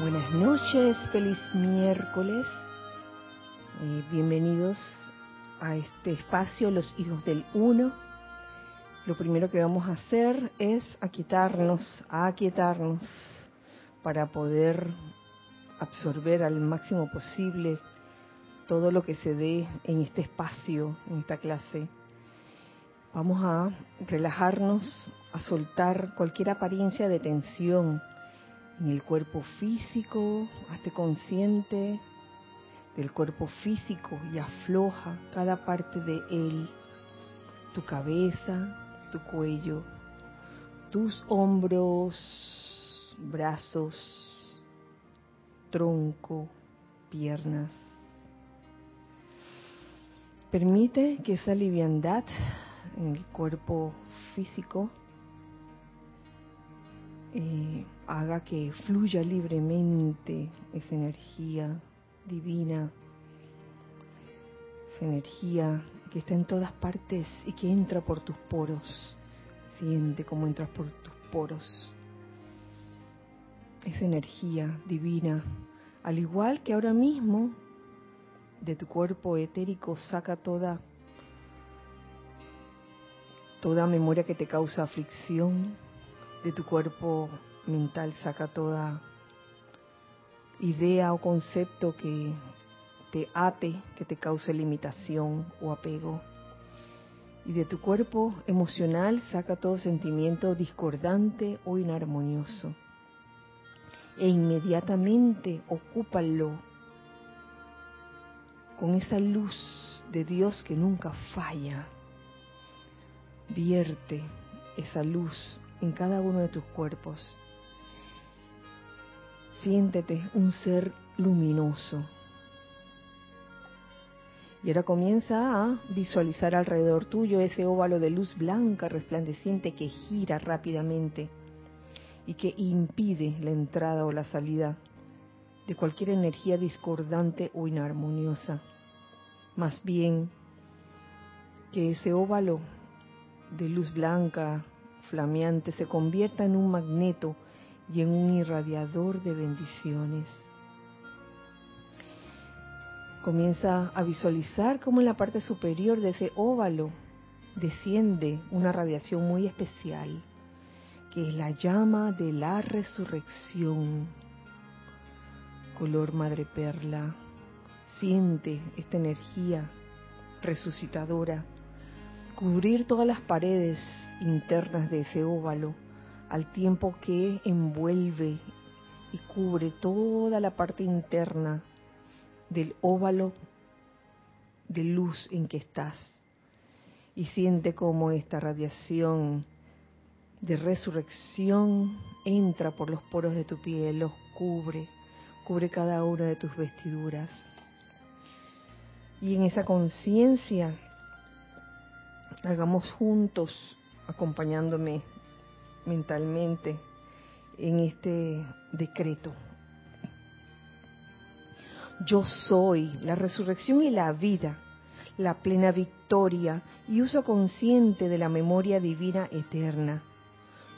Buenas noches, feliz miércoles. Eh, bienvenidos a este espacio, los hijos del uno. Lo primero que vamos a hacer es aquietarnos, aquietarnos para poder absorber al máximo posible todo lo que se dé en este espacio, en esta clase. Vamos a relajarnos, a soltar cualquier apariencia de tensión en el cuerpo físico, hazte consciente del cuerpo físico y afloja cada parte de él, tu cabeza, tu cuello, tus hombros, brazos, tronco, piernas. Permite que esa liviandad en el cuerpo físico eh, haga que fluya libremente esa energía divina, esa energía que está en todas partes y que entra por tus poros. Siente cómo entras por tus poros. Esa energía divina, al igual que ahora mismo de tu cuerpo etérico saca toda toda memoria que te causa aflicción, de tu cuerpo mental saca toda idea o concepto que te ate, que te cause limitación o apego. Y de tu cuerpo emocional saca todo sentimiento discordante o inarmonioso. E inmediatamente ocúpalo con esa luz de Dios que nunca falla. Vierte esa luz en cada uno de tus cuerpos. Siéntete un ser luminoso. Y ahora comienza a visualizar alrededor tuyo ese óvalo de luz blanca resplandeciente que gira rápidamente y que impide la entrada o la salida de cualquier energía discordante o inarmoniosa. Más bien, que ese óvalo de luz blanca, flameante, se convierta en un magneto y en un irradiador de bendiciones. Comienza a visualizar cómo en la parte superior de ese óvalo desciende una radiación muy especial, que es la llama de la resurrección, color madre perla. Siente esta energía resucitadora cubrir todas las paredes internas de ese óvalo, al tiempo que envuelve y cubre toda la parte interna del óvalo de luz en que estás. Y siente cómo esta radiación de resurrección entra por los poros de tu piel, los cubre, cubre cada una de tus vestiduras. Y en esa conciencia, hagamos juntos acompañándome mentalmente en este decreto. Yo soy la resurrección y la vida, la plena victoria y uso consciente de la memoria divina eterna.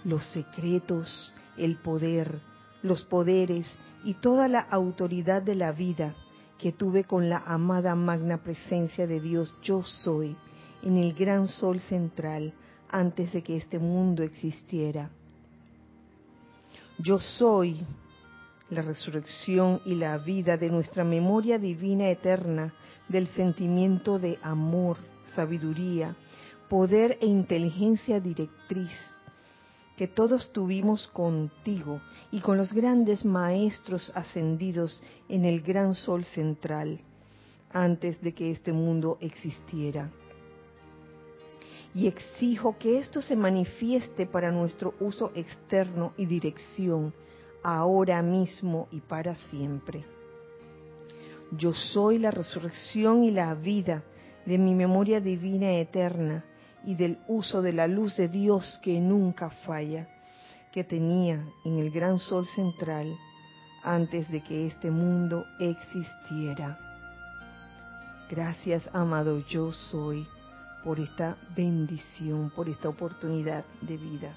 Los secretos, el poder, los poderes y toda la autoridad de la vida que tuve con la amada magna presencia de Dios yo soy en el gran sol central antes de que este mundo existiera. Yo soy la resurrección y la vida de nuestra memoria divina eterna, del sentimiento de amor, sabiduría, poder e inteligencia directriz que todos tuvimos contigo y con los grandes maestros ascendidos en el gran sol central, antes de que este mundo existiera y exijo que esto se manifieste para nuestro uso externo y dirección ahora mismo y para siempre. Yo soy la resurrección y la vida de mi memoria divina eterna y del uso de la luz de Dios que nunca falla, que tenía en el gran sol central antes de que este mundo existiera. Gracias, amado yo soy por esta bendición, por esta oportunidad de vida.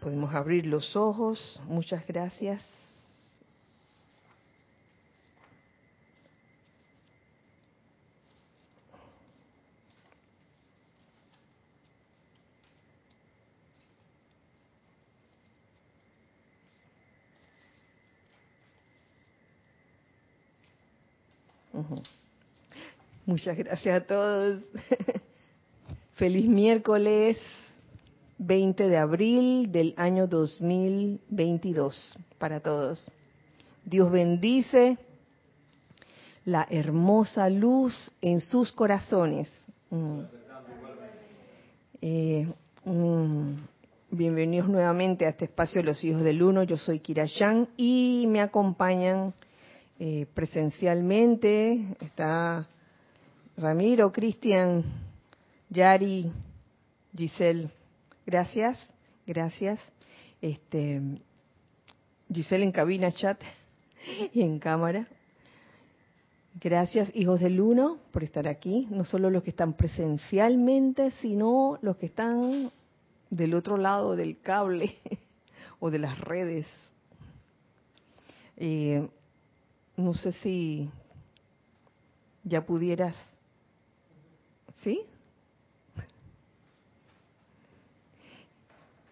Podemos abrir los ojos. Muchas gracias. Muchas gracias a todos. Feliz miércoles 20 de abril del año 2022 para todos. Dios bendice la hermosa luz en sus corazones. Mm. Eh, mm, bienvenidos nuevamente a este espacio de los hijos del uno. Yo soy Kira y me acompañan eh, presencialmente. Está Ramiro, Cristian, Yari, Giselle. Gracias, gracias. Este, Giselle en cabina chat y en cámara. Gracias, hijos del uno, por estar aquí. No solo los que están presencialmente, sino los que están del otro lado del cable o de las redes. Eh, no sé si ya pudieras, ¿sí?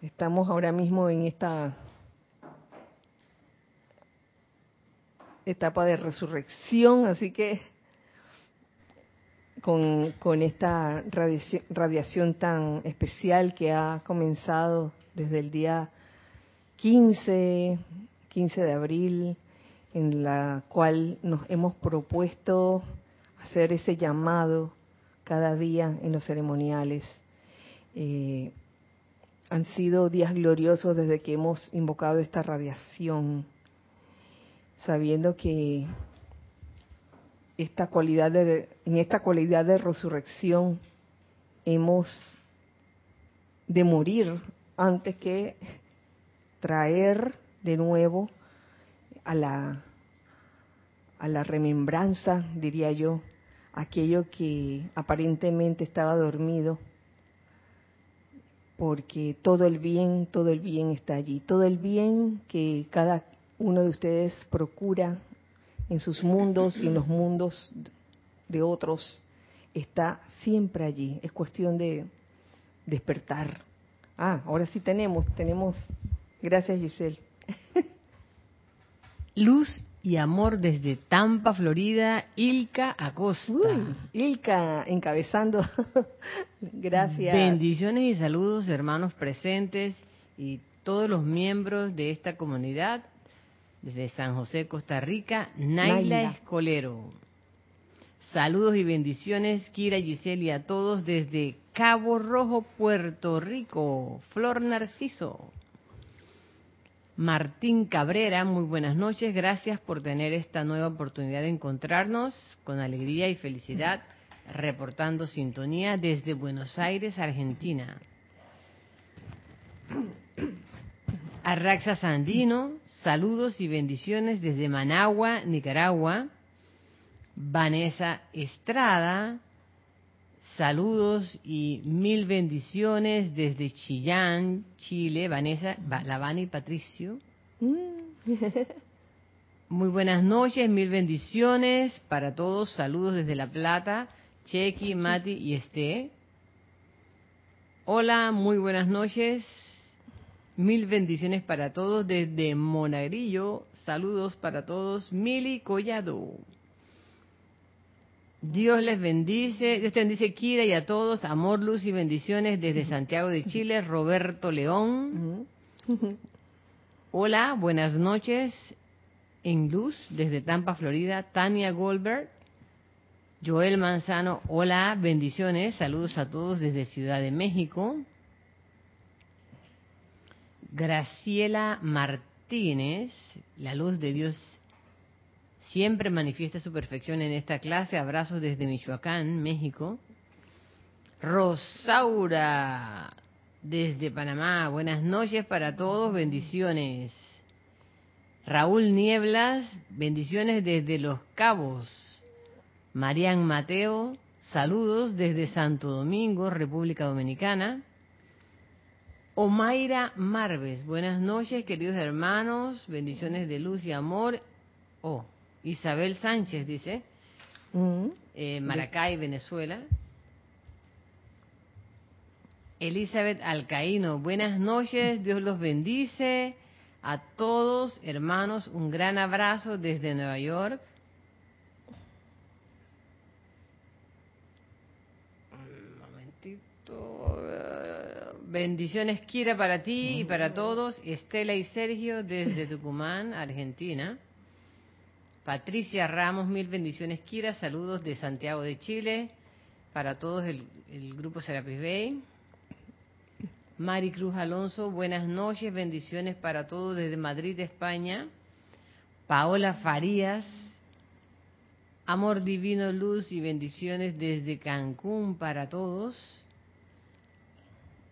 Estamos ahora mismo en esta etapa de resurrección, así que con, con esta radiación, radiación, tan especial que ha comenzado desde el día 15, 15 de abril, en la cual nos hemos propuesto hacer ese llamado cada día en los ceremoniales. Eh, han sido días gloriosos desde que hemos invocado esta radiación, sabiendo que esta cualidad de, en esta cualidad de resurrección hemos de morir antes que traer de nuevo a la a la remembranza, diría yo, aquello que aparentemente estaba dormido porque todo el bien, todo el bien está allí, todo el bien que cada uno de ustedes procura en sus mundos y en los mundos de otros está siempre allí. Es cuestión de despertar. Ah, ahora sí tenemos, tenemos. Gracias Giselle. Luz y amor desde Tampa, Florida, Ilka Acosta. Ilka encabezando. Gracias. Bendiciones y saludos, hermanos presentes y todos los miembros de esta comunidad. Desde San José, Costa Rica, Naila, Escolero. Saludos y bendiciones, Kira Giselle y a todos desde Cabo Rojo, Puerto Rico. Flor Narciso. Martín Cabrera, muy buenas noches. Gracias por tener esta nueva oportunidad de encontrarnos con alegría y felicidad, reportando sintonía desde Buenos Aires, Argentina. Arraxa Sandino, saludos y bendiciones desde Managua, Nicaragua. Vanessa Estrada, Saludos y mil bendiciones desde Chillán, Chile. Vanessa, Lavani y Patricio. Mm. Muy buenas noches, mil bendiciones para todos. Saludos desde La Plata, Chequi, Mati y Este. Hola, muy buenas noches. Mil bendiciones para todos desde Monagrillo. Saludos para todos. Mili Collado. Dios les bendice, Dios te bendice Kira y a todos, amor, luz y bendiciones desde Santiago de Chile, Roberto León. Hola, buenas noches en luz desde Tampa, Florida, Tania Goldberg. Joel Manzano, hola, bendiciones, saludos a todos desde Ciudad de México. Graciela Martínez, la luz de Dios siempre manifiesta su perfección en esta clase. Abrazos desde Michoacán, México. Rosaura, desde Panamá. Buenas noches para todos, bendiciones. Raúl Nieblas, bendiciones desde Los Cabos. Marian Mateo, saludos desde Santo Domingo, República Dominicana. Omaira Marves, buenas noches, queridos hermanos, bendiciones de luz y amor. Oh, Isabel Sánchez dice, mm. eh, Maracay, Venezuela. Elizabeth Alcaíno, buenas noches, Dios los bendice. A todos, hermanos, un gran abrazo desde Nueva York. Un momentito. Bendiciones, Kira, para ti y para todos. Estela y Sergio desde Tucumán, Argentina. Patricia Ramos, mil bendiciones, Kira. Saludos de Santiago de Chile. Para todos el, grupo Serapis Bay. Mari Cruz Alonso, buenas noches, bendiciones para todos desde Madrid, España. Paola Farías, amor divino, luz y bendiciones desde Cancún para todos.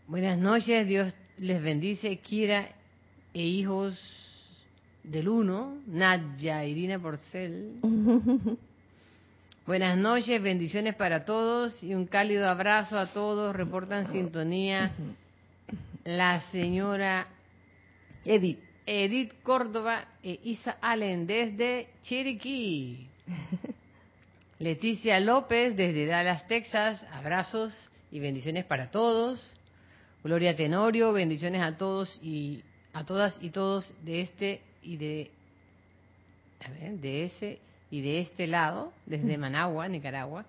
Buenas noches, Dios les bendice, Kira e hijos del uno, Nadia Irina Porcel. Buenas noches, bendiciones para todos y un cálido abrazo a todos. Reportan sintonía la señora Edith. Edith Córdoba e Isa Allen desde Chiriquí. Leticia López desde Dallas, Texas. Abrazos y bendiciones para todos. Gloria Tenorio, bendiciones a todos y a todas y todos de este y de a ver, de ese y de este lado, desde Managua, Nicaragua.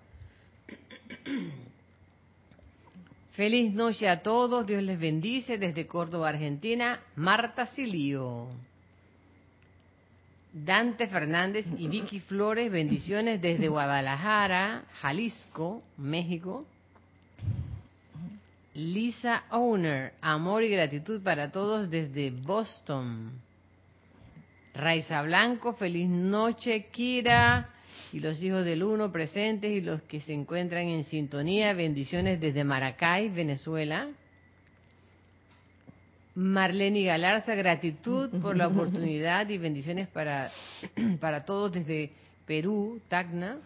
Feliz noche a todos, Dios les bendice desde Córdoba, Argentina, Marta Silio. Dante Fernández y Vicky Flores, bendiciones desde Guadalajara, Jalisco, México. Lisa Owner, amor y gratitud para todos desde Boston. Raiza Blanco, feliz noche, Kira y los hijos del uno presentes y los que se encuentran en sintonía. Bendiciones desde Maracay, Venezuela. Marlene Galarza, gratitud por la oportunidad y bendiciones para, para todos desde Perú, Tacna.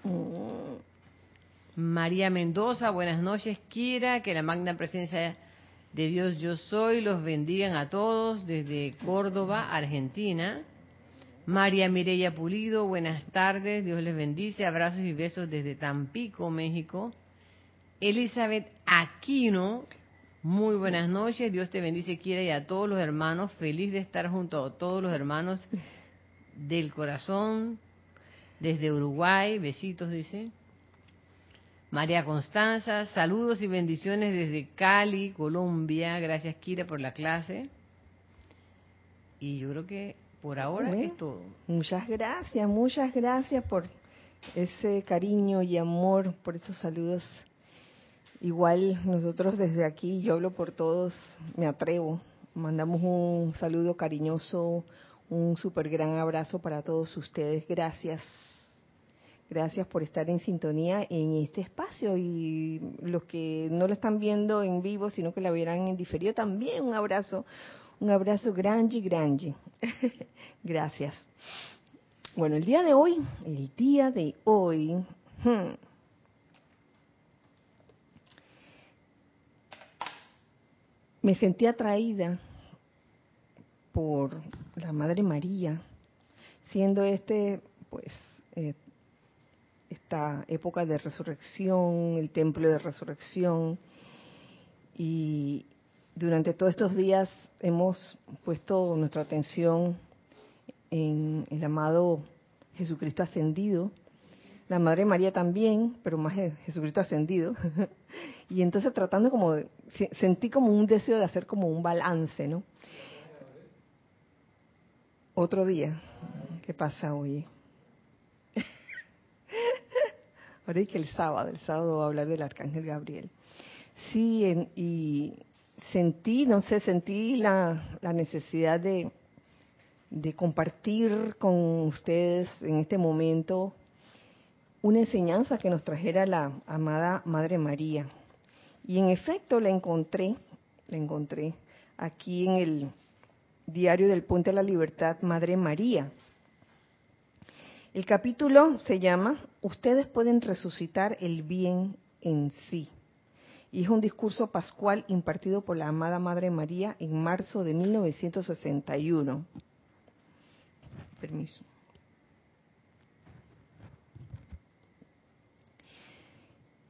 María Mendoza, buenas noches, Kira, que la magna presencia de Dios yo soy los bendigan a todos desde Córdoba, Argentina. María Mireya Pulido, buenas tardes, Dios les bendice, abrazos y besos desde Tampico, México. Elizabeth Aquino, muy buenas noches, Dios te bendice, quiera y a todos los hermanos, feliz de estar junto a todos los hermanos del corazón, desde Uruguay, besitos, dice. María Constanza, saludos y bendiciones desde Cali, Colombia, gracias Kira por la clase. Y yo creo que por ahora es todo. Muchas gracias, muchas gracias por ese cariño y amor, por esos saludos. Igual nosotros desde aquí, yo hablo por todos, me atrevo. Mandamos un saludo cariñoso, un súper gran abrazo para todos ustedes. Gracias. Gracias por estar en sintonía en este espacio y los que no lo están viendo en vivo, sino que la verán en diferido, también un abrazo un abrazo grande, grande. Gracias. Bueno, el día de hoy, el día de hoy, hmm, me sentí atraída por la Madre María, siendo este, pues, eh, esta época de resurrección, el templo de resurrección, y durante todos estos días hemos puesto nuestra atención en el amado Jesucristo ascendido, la Madre María también, pero más Jesucristo ascendido. y entonces tratando como de, sentí como un deseo de hacer como un balance, ¿no? Otro día, ¿qué pasa hoy? Ahora es que el sábado, el sábado va a hablar del Arcángel Gabriel. Sí, y sentí, no sé, sentí la, necesidad de, de compartir con ustedes en este momento una enseñanza que nos trajera la amada Madre María. Y en efecto la encontré, la encontré aquí en el diario del Puente de la Libertad, Madre María. El capítulo se llama Ustedes pueden resucitar el bien en sí y es un discurso pascual impartido por la amada Madre María en marzo de 1961. Permiso.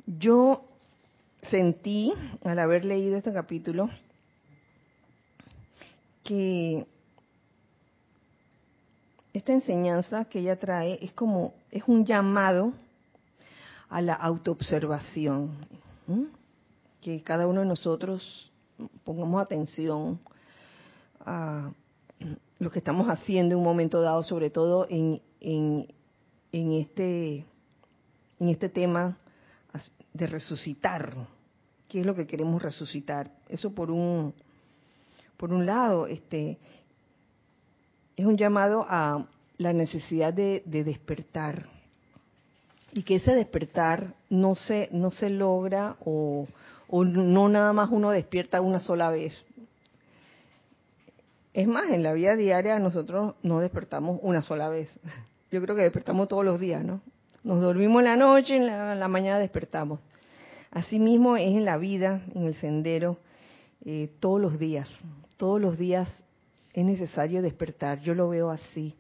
Yo sentí, al haber leído este capítulo, que esta enseñanza que ella trae es como, es un llamado a la autoobservación, que cada uno de nosotros pongamos atención a lo que estamos haciendo en un momento dado, sobre todo en, este, en este tema de resucitar. ¿Qué es lo que queremos resucitar? Eso por un, por un lado, este, es un llamado a la necesidad de, de despertar y que ese despertar no se no se logra o, o no nada más uno despierta una sola vez. Es más, en la vida diaria nosotros no despertamos una sola vez. Yo creo que despertamos todos los días, ¿no? Nos dormimos en la noche, y en la, mañana despertamos. Asimismo es en la vida, en el sendero, eh, todos los días. Todos los días es necesario despertar. Yo lo veo así.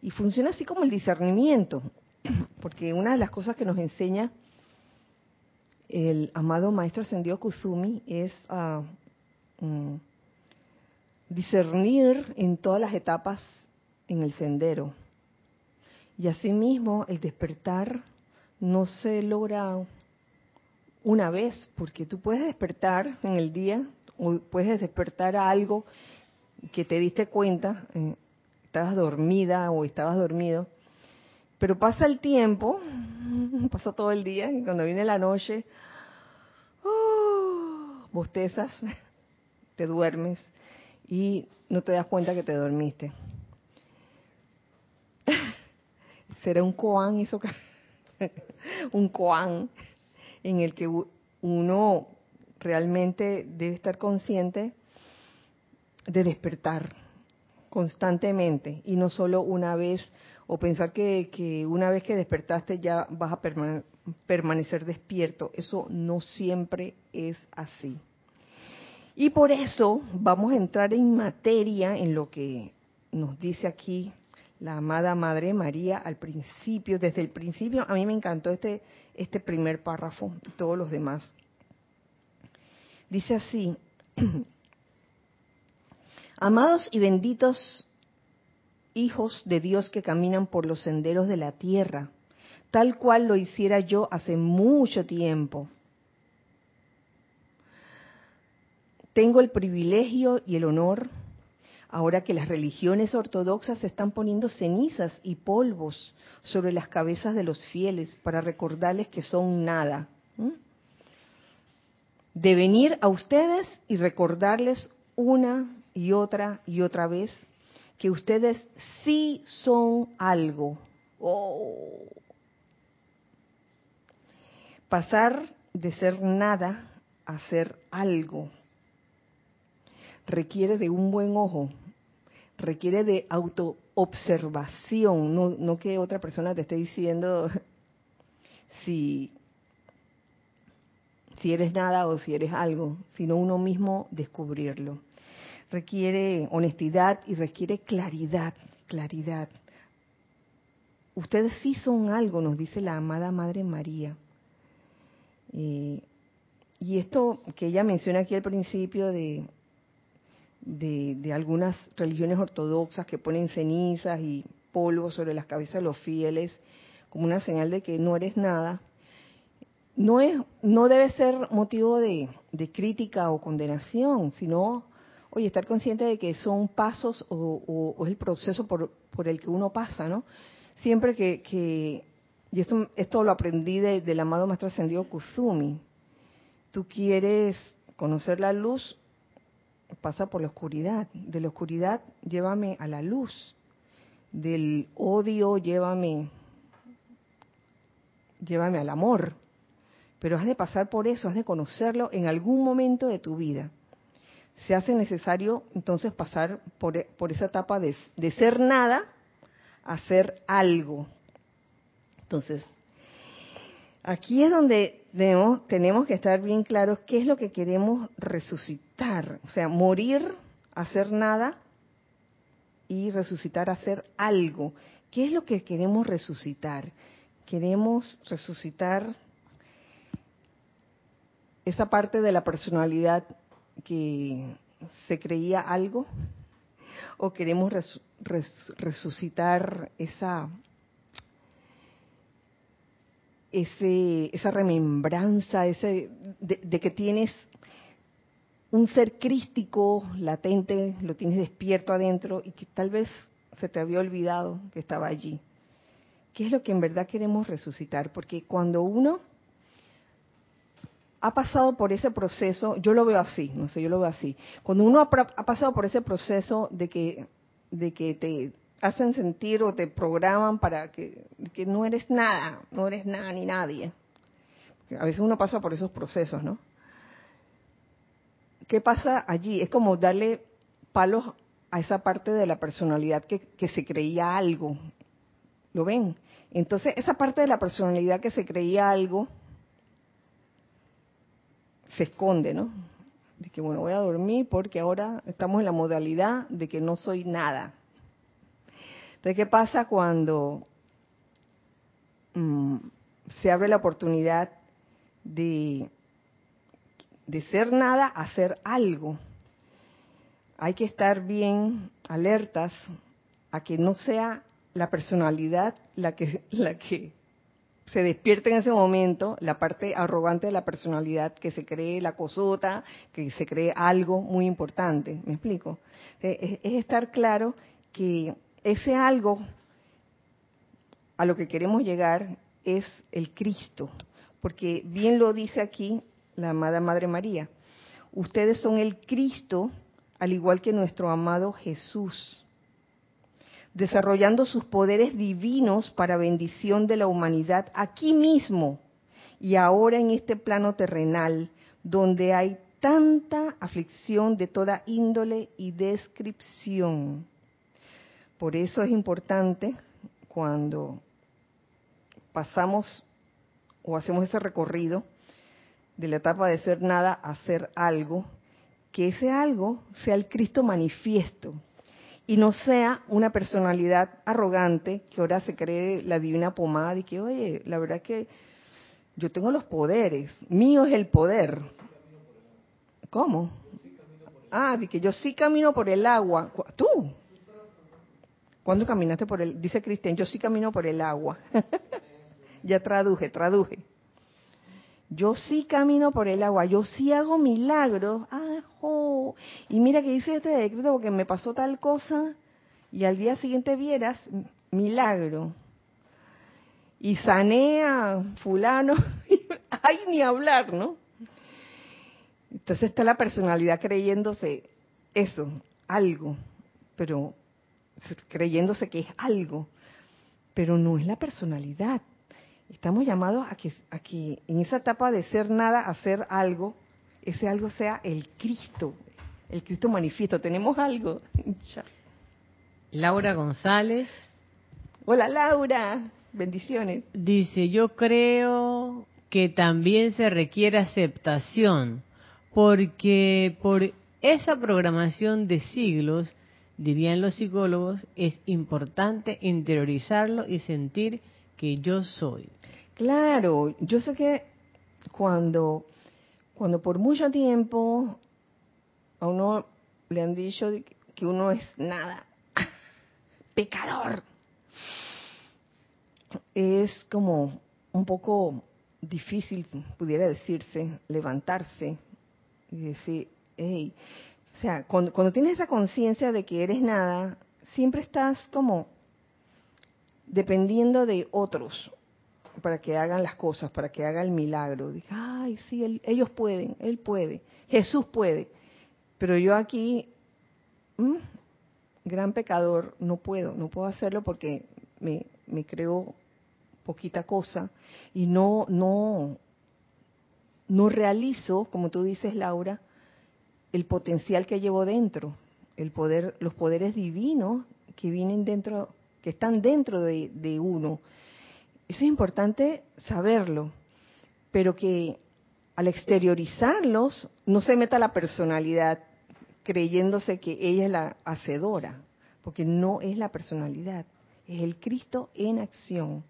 Y funciona así como el discernimiento, porque una de las cosas que nos enseña el amado Maestro Ascendido Kuzumi es mm, discernir en todas las etapas en el sendero. Y asimismo, el despertar no se logra una vez, porque tú puedes despertar en el día o puedes despertar a algo que te diste cuenta, eh, estabas dormida o estabas dormido, pero pasa el tiempo, pasa todo el día y cuando viene la noche, oh, bostezas, te duermes y no te das cuenta que te dormiste. Será un koan eso un koan en el que uno realmente debe estar consciente de despertar constantemente y no solo una vez o pensar que, una vez que despertaste ya vas a permanecer despierto. Eso no siempre es así. Y por eso vamos a entrar en materia en lo que nos dice aquí la amada Madre María al principio, desde el principio, a mí me encantó este, este primer párrafo todos los demás. Dice así, Amados y benditos hijos de Dios que caminan por los senderos de la tierra, tal cual lo hiciera yo hace mucho tiempo. Tengo el privilegio y el honor, ahora que las religiones ortodoxas están poniendo cenizas y polvos sobre las cabezas de los fieles para recordarles que son nada, de venir a ustedes y recordarles una y otra y otra vez que ustedes sí son algo. Oh. Pasar de ser nada a ser algo requiere de un buen ojo, requiere de autoobservación, no, no que otra persona te esté diciendo si, si eres nada o si eres algo, sino uno mismo descubrirlo requiere honestidad y requiere claridad, claridad. Ustedes sí son algo, nos dice la amada Madre María. Eh, y esto que ella menciona aquí al principio de, de, algunas religiones ortodoxas que ponen cenizas y polvo sobre las cabezas de los fieles como una señal de que no eres nada, no, es, no debe ser motivo de, de crítica o condenación, sino oye, estar consciente de que son pasos o, es el proceso por, el que uno pasa, ¿no? Siempre que, y esto, esto lo aprendí del amado Maestro Ascendido Kuzumi, tú quieres conocer la luz, pasa por la oscuridad, de la oscuridad llévame a la luz, del odio llévame, llévame al amor, pero has de pasar por eso, has de conocerlo en algún momento de tu vida se hace necesario entonces pasar por, esa etapa de, ser nada a ser algo. Entonces, aquí es donde tenemos, tenemos que estar bien claros qué es lo que queremos resucitar. O sea, morir, hacer nada y resucitar, hacer algo. ¿Qué es lo que queremos resucitar? Queremos resucitar esa parte de la personalidad que se creía algo o queremos resucitar esa ese, esa remembranza ese de, que tienes un ser crístico latente, lo tienes despierto adentro y que tal vez se te había olvidado que estaba allí. ¿Qué es lo que en verdad queremos resucitar? Porque cuando uno ha pasado por ese proceso, yo lo veo así, no sé, yo lo veo así. Cuando uno ha, pasado por ese proceso de que, de que te hacen sentir o te programan para que, no eres nada, no eres nada ni nadie. A veces uno pasa por esos procesos, ¿no? ¿Qué pasa allí? Es como darle palos a esa parte de la personalidad que se creía algo. ¿Lo ven? Entonces, esa parte de la personalidad que se creía algo, se esconde, ¿no? De que, bueno, voy a dormir porque ahora estamos en la modalidad de que no soy nada. Entonces, ¿qué pasa cuando mm, se abre la oportunidad de, de ser nada a ser algo? Hay que estar bien alertas a que no sea la personalidad la que, la que se despierta en ese momento la parte arrogante de la personalidad que se cree la cosota, que se cree algo muy importante. ¿Me explico? Es, estar claro que ese algo a lo que queremos llegar es el Cristo, porque bien lo dice aquí la amada Madre María. Ustedes son el Cristo, al igual que nuestro amado Jesús desarrollando sus poderes divinos para bendición de la humanidad aquí mismo y ahora en este plano terrenal, donde hay tanta aflicción de toda índole y descripción. Por eso es importante cuando pasamos o hacemos ese recorrido de la etapa de ser nada a ser algo, que ese algo sea el Cristo manifiesto, y no sea una personalidad arrogante que ahora se cree la divina pomada y que, oye, la verdad que yo tengo los poderes, mío es el poder. ¿Cómo? Ah, de que yo sí camino por el agua. ¿Tú? ¿Cuándo caminaste por el? Dice Cristian, yo sí camino por el agua. ya traduje, traduje. Yo sí camino por el agua, yo sí hago milagros. Y mira que dice este decreto porque me pasó tal cosa y al día siguiente vieras milagro. Y sanea fulano. Ay, ni hablar, ¿no? Entonces está la personalidad creyéndose eso, algo, pero creyéndose que es algo, pero no es la personalidad. Estamos llamados a que, a que en esa etapa de ser nada, hacer algo, ese algo sea el Cristo, el Cristo manifiesto. ¿Tenemos algo? Laura González. Hola Laura, bendiciones. Dice, yo creo que también se requiere aceptación, porque por esa programación de siglos, dirían los psicólogos, es importante interiorizarlo y sentir que yo soy. Claro, yo sé que cuando, cuando por mucho tiempo a uno le han dicho que uno es nada, pecador, es como un poco difícil, pudiera decirse, levantarse y decir, hey, o sea, cuando, cuando tienes esa conciencia de que eres nada, siempre estás como dependiendo de otros, para que hagan las cosas, para que haga el milagro. Dije, ay, sí, ellos pueden, Él puede, Jesús puede. Pero yo aquí, gran pecador, no puedo, no puedo hacerlo porque me, me creo poquita cosa y no, no, no realizo, como tú dices, Laura, el potencial que llevo dentro, el poder, los poderes divinos que vienen dentro, que están dentro de, de uno eso es importante saberlo. pero que al exteriorizarlos no se meta la personalidad creyéndose que ella es la hacedora, porque no es la personalidad, es el Cristo en acción.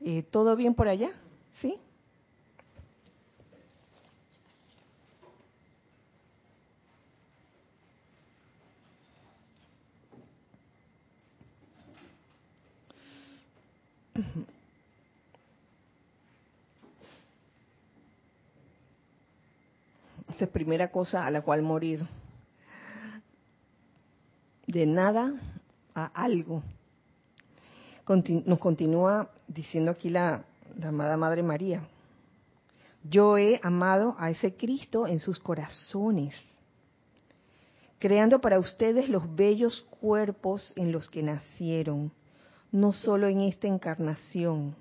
Eh, ¿Todo bien por allá? ¿Sí? Es primera cosa a la cual morir. De nada a algo. nos continúa diciendo aquí la, la amada Madre María. Yo he amado a ese Cristo en sus corazones, creando para ustedes los bellos cuerpos en los que nacieron, no solo en esta encarnación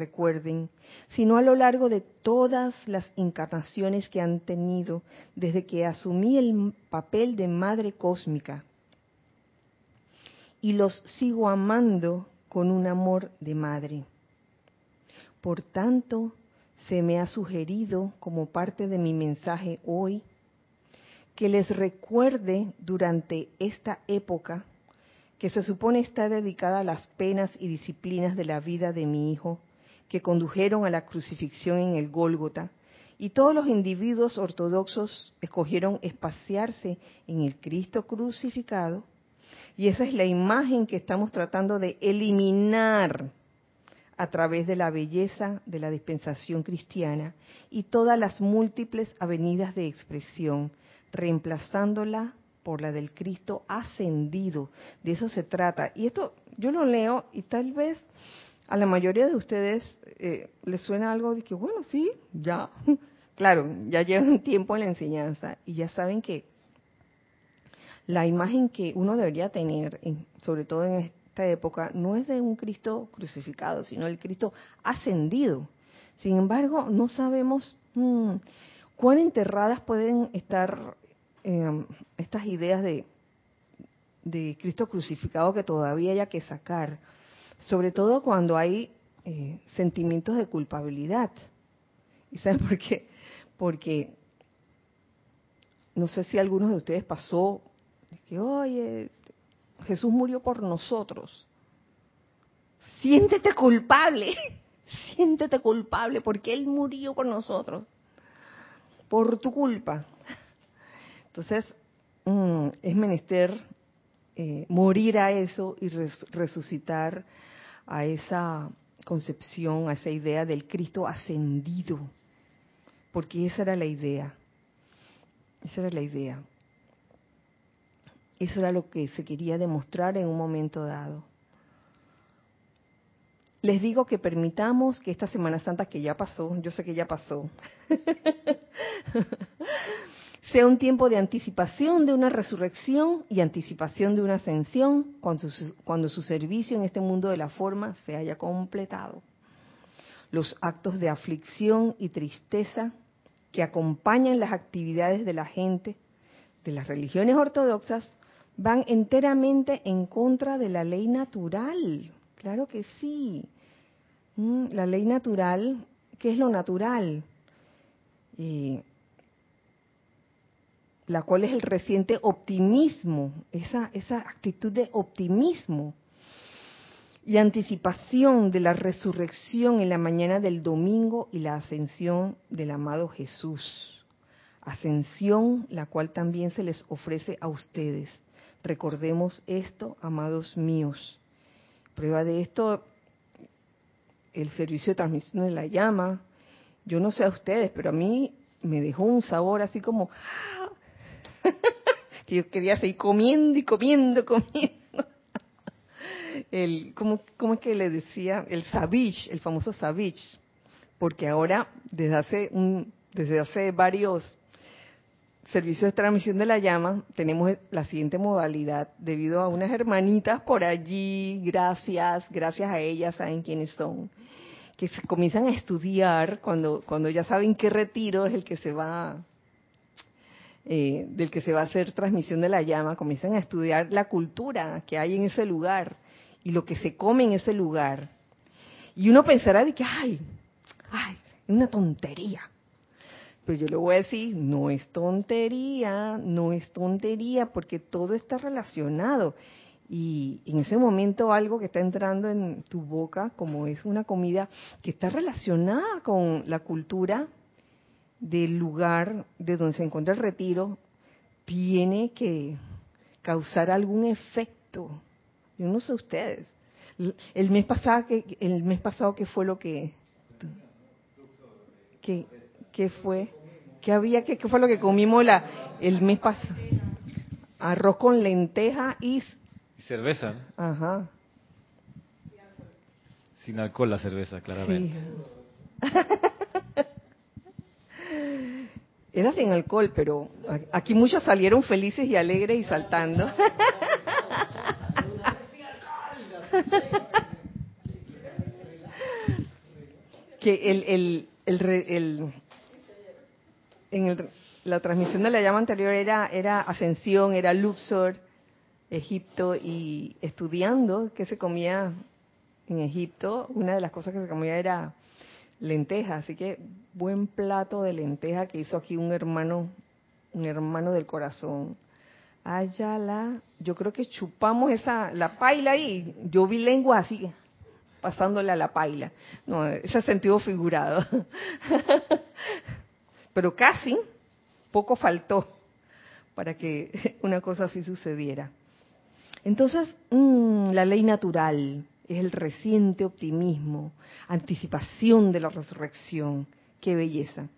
recuerden, sino a lo largo de todas las encarnaciones que han tenido desde que asumí el papel de madre cósmica. Y los sigo amando con un amor de madre. Por tanto, se me ha sugerido como parte de mi mensaje hoy que les recuerde durante esta época que se supone está dedicada a las penas y disciplinas de la vida de mi hijo, que condujeron a la crucifixión en el Gólgota, y todos los individuos ortodoxos escogieron espaciarse en el Cristo crucificado, y esa es la imagen que estamos tratando de eliminar a través de la belleza de la dispensación cristiana y todas las múltiples avenidas de expresión, reemplazándola por la del Cristo ascendido. De eso se trata. Y esto yo lo leo y tal vez a la mayoría de ustedes eh, les suena algo de que, bueno, sí, ya, claro, ya llevan tiempo en la enseñanza y ya saben que la imagen que uno debería tener, sobre todo en esta época, no es de un Cristo crucificado, sino el Cristo ascendido. Sin embargo, no sabemos mm, cuán enterradas pueden estar em, estas ideas de, de Cristo crucificado que todavía haya que sacar sobre todo cuando hay eh, sentimientos de culpabilidad. ¿Y saben por qué? Porque no sé si algunos de ustedes pasó que, oye, Jesús murió por nosotros. Siéntete culpable, siéntete culpable porque Él murió por nosotros, por tu culpa. Entonces, mm, es menester eh, morir a eso y resucitar a esa concepción, a esa idea del Cristo ascendido, porque esa era la idea, esa era la idea. Eso era lo que se quería demostrar en un momento dado. Les digo que permitamos que esta Semana Santa que ya pasó, yo sé que ya pasó, sea un tiempo de anticipación de una resurrección y anticipación de una ascensión cuando su, cuando su servicio en este mundo de la forma se haya completado. Los actos de aflicción y tristeza que acompañan las actividades de la gente de las religiones ortodoxas van enteramente en contra de la ley natural. Claro que sí. Mm, la ley natural, ¿qué es lo natural? La cual es el reciente optimismo, esa actitud de optimismo y anticipación de la resurrección en la mañana del domingo y la ascensión del amado Jesús. Ascensión, la cual también se les ofrece a ustedes. Recordemos esto, amados míos. Prueba de esto, el servicio de transmisión de la llama. Yo no sé a ustedes, pero a mí me dejó un sabor así como, que yo quería seguir comiendo y comiendo, comiendo. El, ¿cómo, ¿Cómo es que le decía? El Savich, el famoso Savich. Porque ahora, desde hace, un, desde hace varios servicios de transmisión de la llama, tenemos la siguiente modalidad, debido a unas hermanitas por allí, gracias, gracias a ellas, saben quiénes son, que se comienzan a estudiar cuando, cuando ya saben qué retiro es el que se va eh, del que se va a hacer transmisión de la llama, comienzan a estudiar la cultura que hay en ese lugar y lo que se come en ese lugar. Y uno pensará de que, ay, ay, una tontería. Pero yo le voy a decir, no es tontería, no es tontería, porque todo está relacionado. Y en ese momento algo que está entrando en tu boca, como es una comida que está relacionada con la cultura del lugar de donde se encuentra el retiro, tiene que causar algún efecto. Yo no sé ustedes. El mes pasado, que el mes pasado qué fue lo que que ¿Qué fue? ¿Qué había? ¿Qué, fue lo que comimos la, el mes pasado? Arroz con lenteja y... Cerveza. Ajá. Sin alcohol la cerveza, claramente. Era sin alcohol, pero aquí muchos salieron felices y alegres y saltando. que el, el, el, en la transmisión de la llama anterior era, era ascensión, era Luxor, Egipto, y estudiando qué se comía en Egipto, una de las cosas que se comía era lenteja, así que buen plato de lenteja que hizo aquí un hermano, un hermano del corazón. Ayala, yo creo que chupamos esa, la paila ahí, yo vi lengua así, pasándole a la paila. No, ese sentido figurado. pero casi, poco faltó para que una cosa así sucediera. Entonces, mm, la ley natural es el reciente optimismo, anticipación de la resurrección. Qué belleza.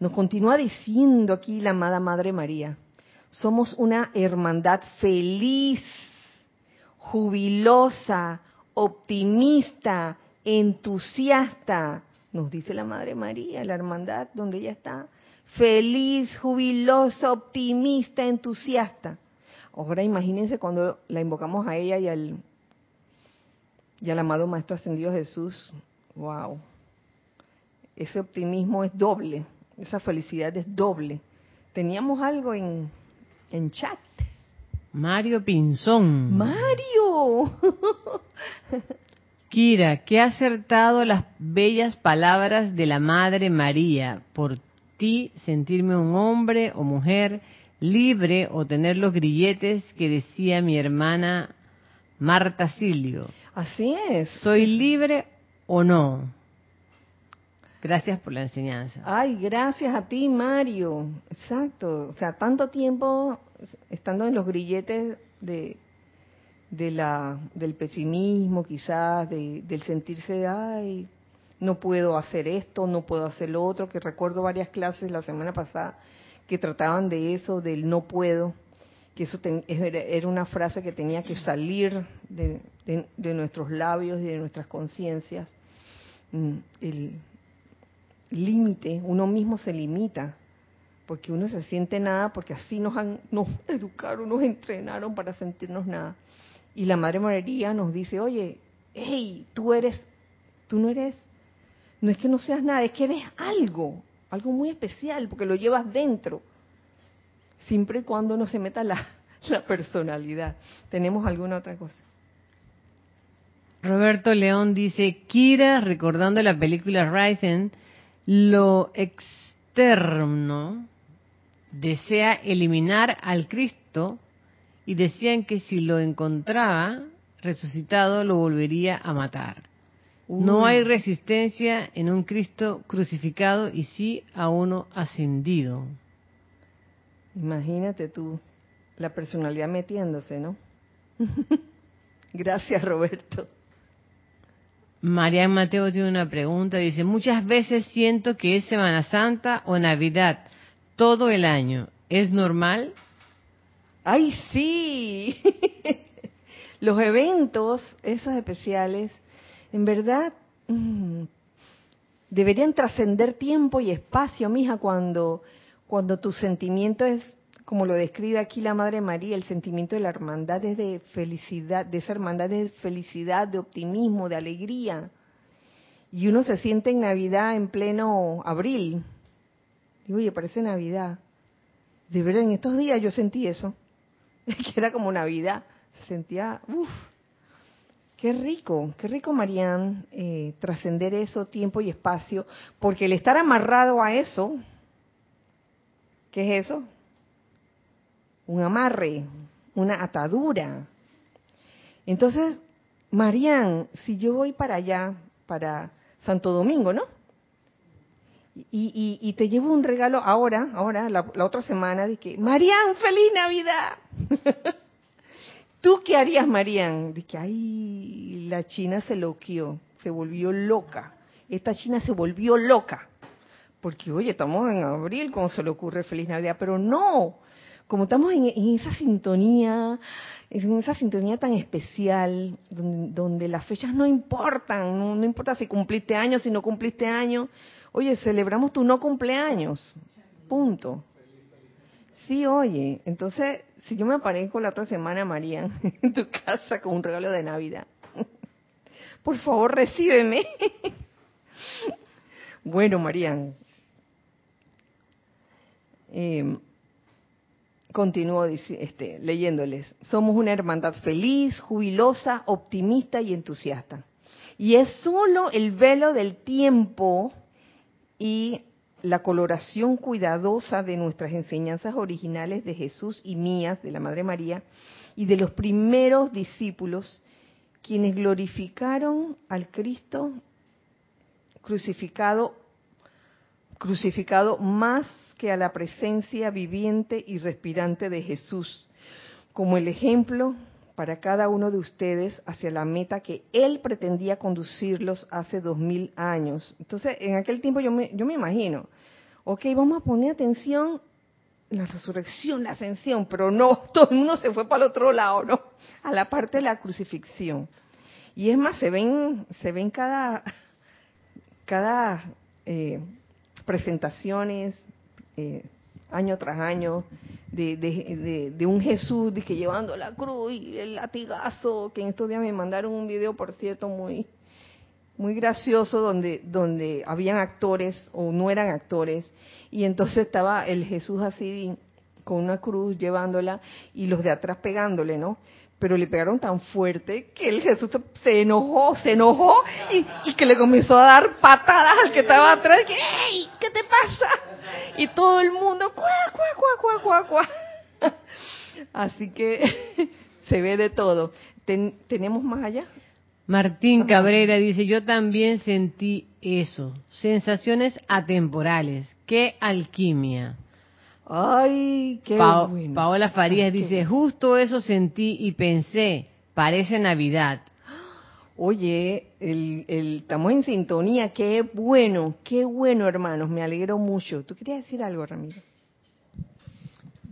Nos continúa diciendo aquí la amada Madre María, somos una hermandad feliz, jubilosa, optimista, entusiasta, nos dice la Madre María, la hermandad donde ella está, feliz, jubilosa, optimista, entusiasta. Ahora imagínense cuando la invocamos a ella y al, y al amado Maestro Ascendido Jesús. ¡Wow! Ese optimismo es doble, esa felicidad es doble. Teníamos algo en, en chat. Mario Pinzón. Mario. Kira, qué acertado las bellas palabras de la Madre María. Por ti sentirme un hombre o mujer libre o tener los grilletes que decía mi hermana Marta Silio. Así es. ¿Soy libre o no? Gracias por la enseñanza. Ay, gracias a ti, Mario. Exacto. O sea, tanto tiempo estando en los grilletes de, de la, del pesimismo quizás, del sentirse, ay, no puedo hacer esto, no puedo hacer lo otro, que recuerdo varias clases la semana pasada que trataban de eso, del no puedo, que eso era una frase que tenía que salir de, de nuestros labios y de nuestras conciencias. Mm, el límite, uno mismo se limita, porque uno se siente nada, porque así nos, han, nos educaron, nos entrenaron para sentirnos nada. Y la Madre María nos dice, oye, hey, tú eres, tú no eres, no es que no seas nada, es que eres algo, algo muy especial, porque lo llevas dentro, siempre y cuando no se meta la, la personalidad. ¿Tenemos alguna otra cosa? Roberto León dice, Kira, recordando la película Rising, lo externo desea eliminar al Cristo y decían que si lo encontraba resucitado lo volvería a matar. No hay resistencia en un Cristo crucificado y sí a uno ascendido. Imagínate tú, la personalidad metiéndose, ¿no? Gracias, Roberto. María Mateo tiene una pregunta, dice, muchas veces siento que es Semana Santa o Navidad todo el año. ¿Es normal? ¡Ay, sí! Los eventos, esos especiales, en verdad, mm, deberían trascender tiempo y espacio, mija, cuando, cuando tu sentimiento es, como lo describe aquí la Madre María, el sentimiento de la hermandad es de felicidad, de esa hermandad de felicidad, de optimismo, de alegría. Y uno se siente en Navidad en pleno abril. Digo, oye, parece Navidad. De verdad, en estos días yo sentí eso. que era como Navidad. Se sentía, uff, Qué rico, qué rico, Marían, eh, trascender eso, tiempo y espacio, porque el estar amarrado a eso, ¿qué es eso? Un amarre, una atadura. Entonces, Marían, si yo voy para allá, para Santo Domingo, ¿no? Y, te llevo un regalo ahora, ahora, la, otra semana, de que, Marían, feliz Navidad. ¿Tú qué harías, Marían? Que, ay, la China se loqueó, se volvió loca. Esta China se volvió loca. Porque, oye, estamos en abril, ¿cómo se le ocurre feliz Navidad? Pero no, como estamos en, esa sintonía, en esa sintonía tan especial, donde, las fechas no importan, no, no importa si cumpliste años, si no cumpliste años, Oye, celebramos tu no cumpleaños. Punto. Sí, oye. Entonces, si yo me aparezco la otra semana, María, en tu casa con un regalo de Navidad, por favor, recíbeme. bueno, Marían. Eh, continúo este, leyéndoles. Somos una hermandad feliz, jubilosa, optimista y entusiasta. Y es solo el velo del tiempo y la coloración cuidadosa de nuestras enseñanzas originales de Jesús y mías, de la Madre María, y de los primeros discípulos, quienes glorificaron al Cristo crucificado, crucificado más que a la presencia viviente y respirante de Jesús, como el ejemplo para cada uno de ustedes hacia la meta que Él pretendía conducirlos hace dos mil años. Entonces, en aquel tiempo yo me, yo me imagino, ok, vamos a poner atención en la resurrección, la ascensión, pero no, todo el mundo se fue para el otro lado, ¿no? A la parte de la crucifixión. Y es más, se ven, se ven cada, cada eh, presentaciones, eh, año tras año, de, de, de, un Jesús de que llevando la cruz y el latigazo, que en estos días me mandaron un video, por cierto, muy muy gracioso donde donde habían actores o no eran actores y entonces estaba el Jesús así con una cruz llevándola y los de atrás pegándole, ¿no? Pero le pegaron tan fuerte que el Jesús se enojó, se enojó y, que le comenzó a dar patadas al que estaba atrás. Que, ¡Ey! ¿Qué te pasa? Y todo el mundo, ¡cuá, cuá, cuá, cuá, cuá, Así que se ve de todo. ¿Tenemos más allá? Martín Cabrera dice, yo también sentí eso, sensaciones atemporales, qué alquimia. Ay, qué bueno. Paola Farías dice, justo eso sentí y pensé, parece Navidad. Oye, el, el, estamos en sintonía, qué bueno, qué bueno hermanos, me alegro mucho. ¿Tú querías decir algo, Ramiro?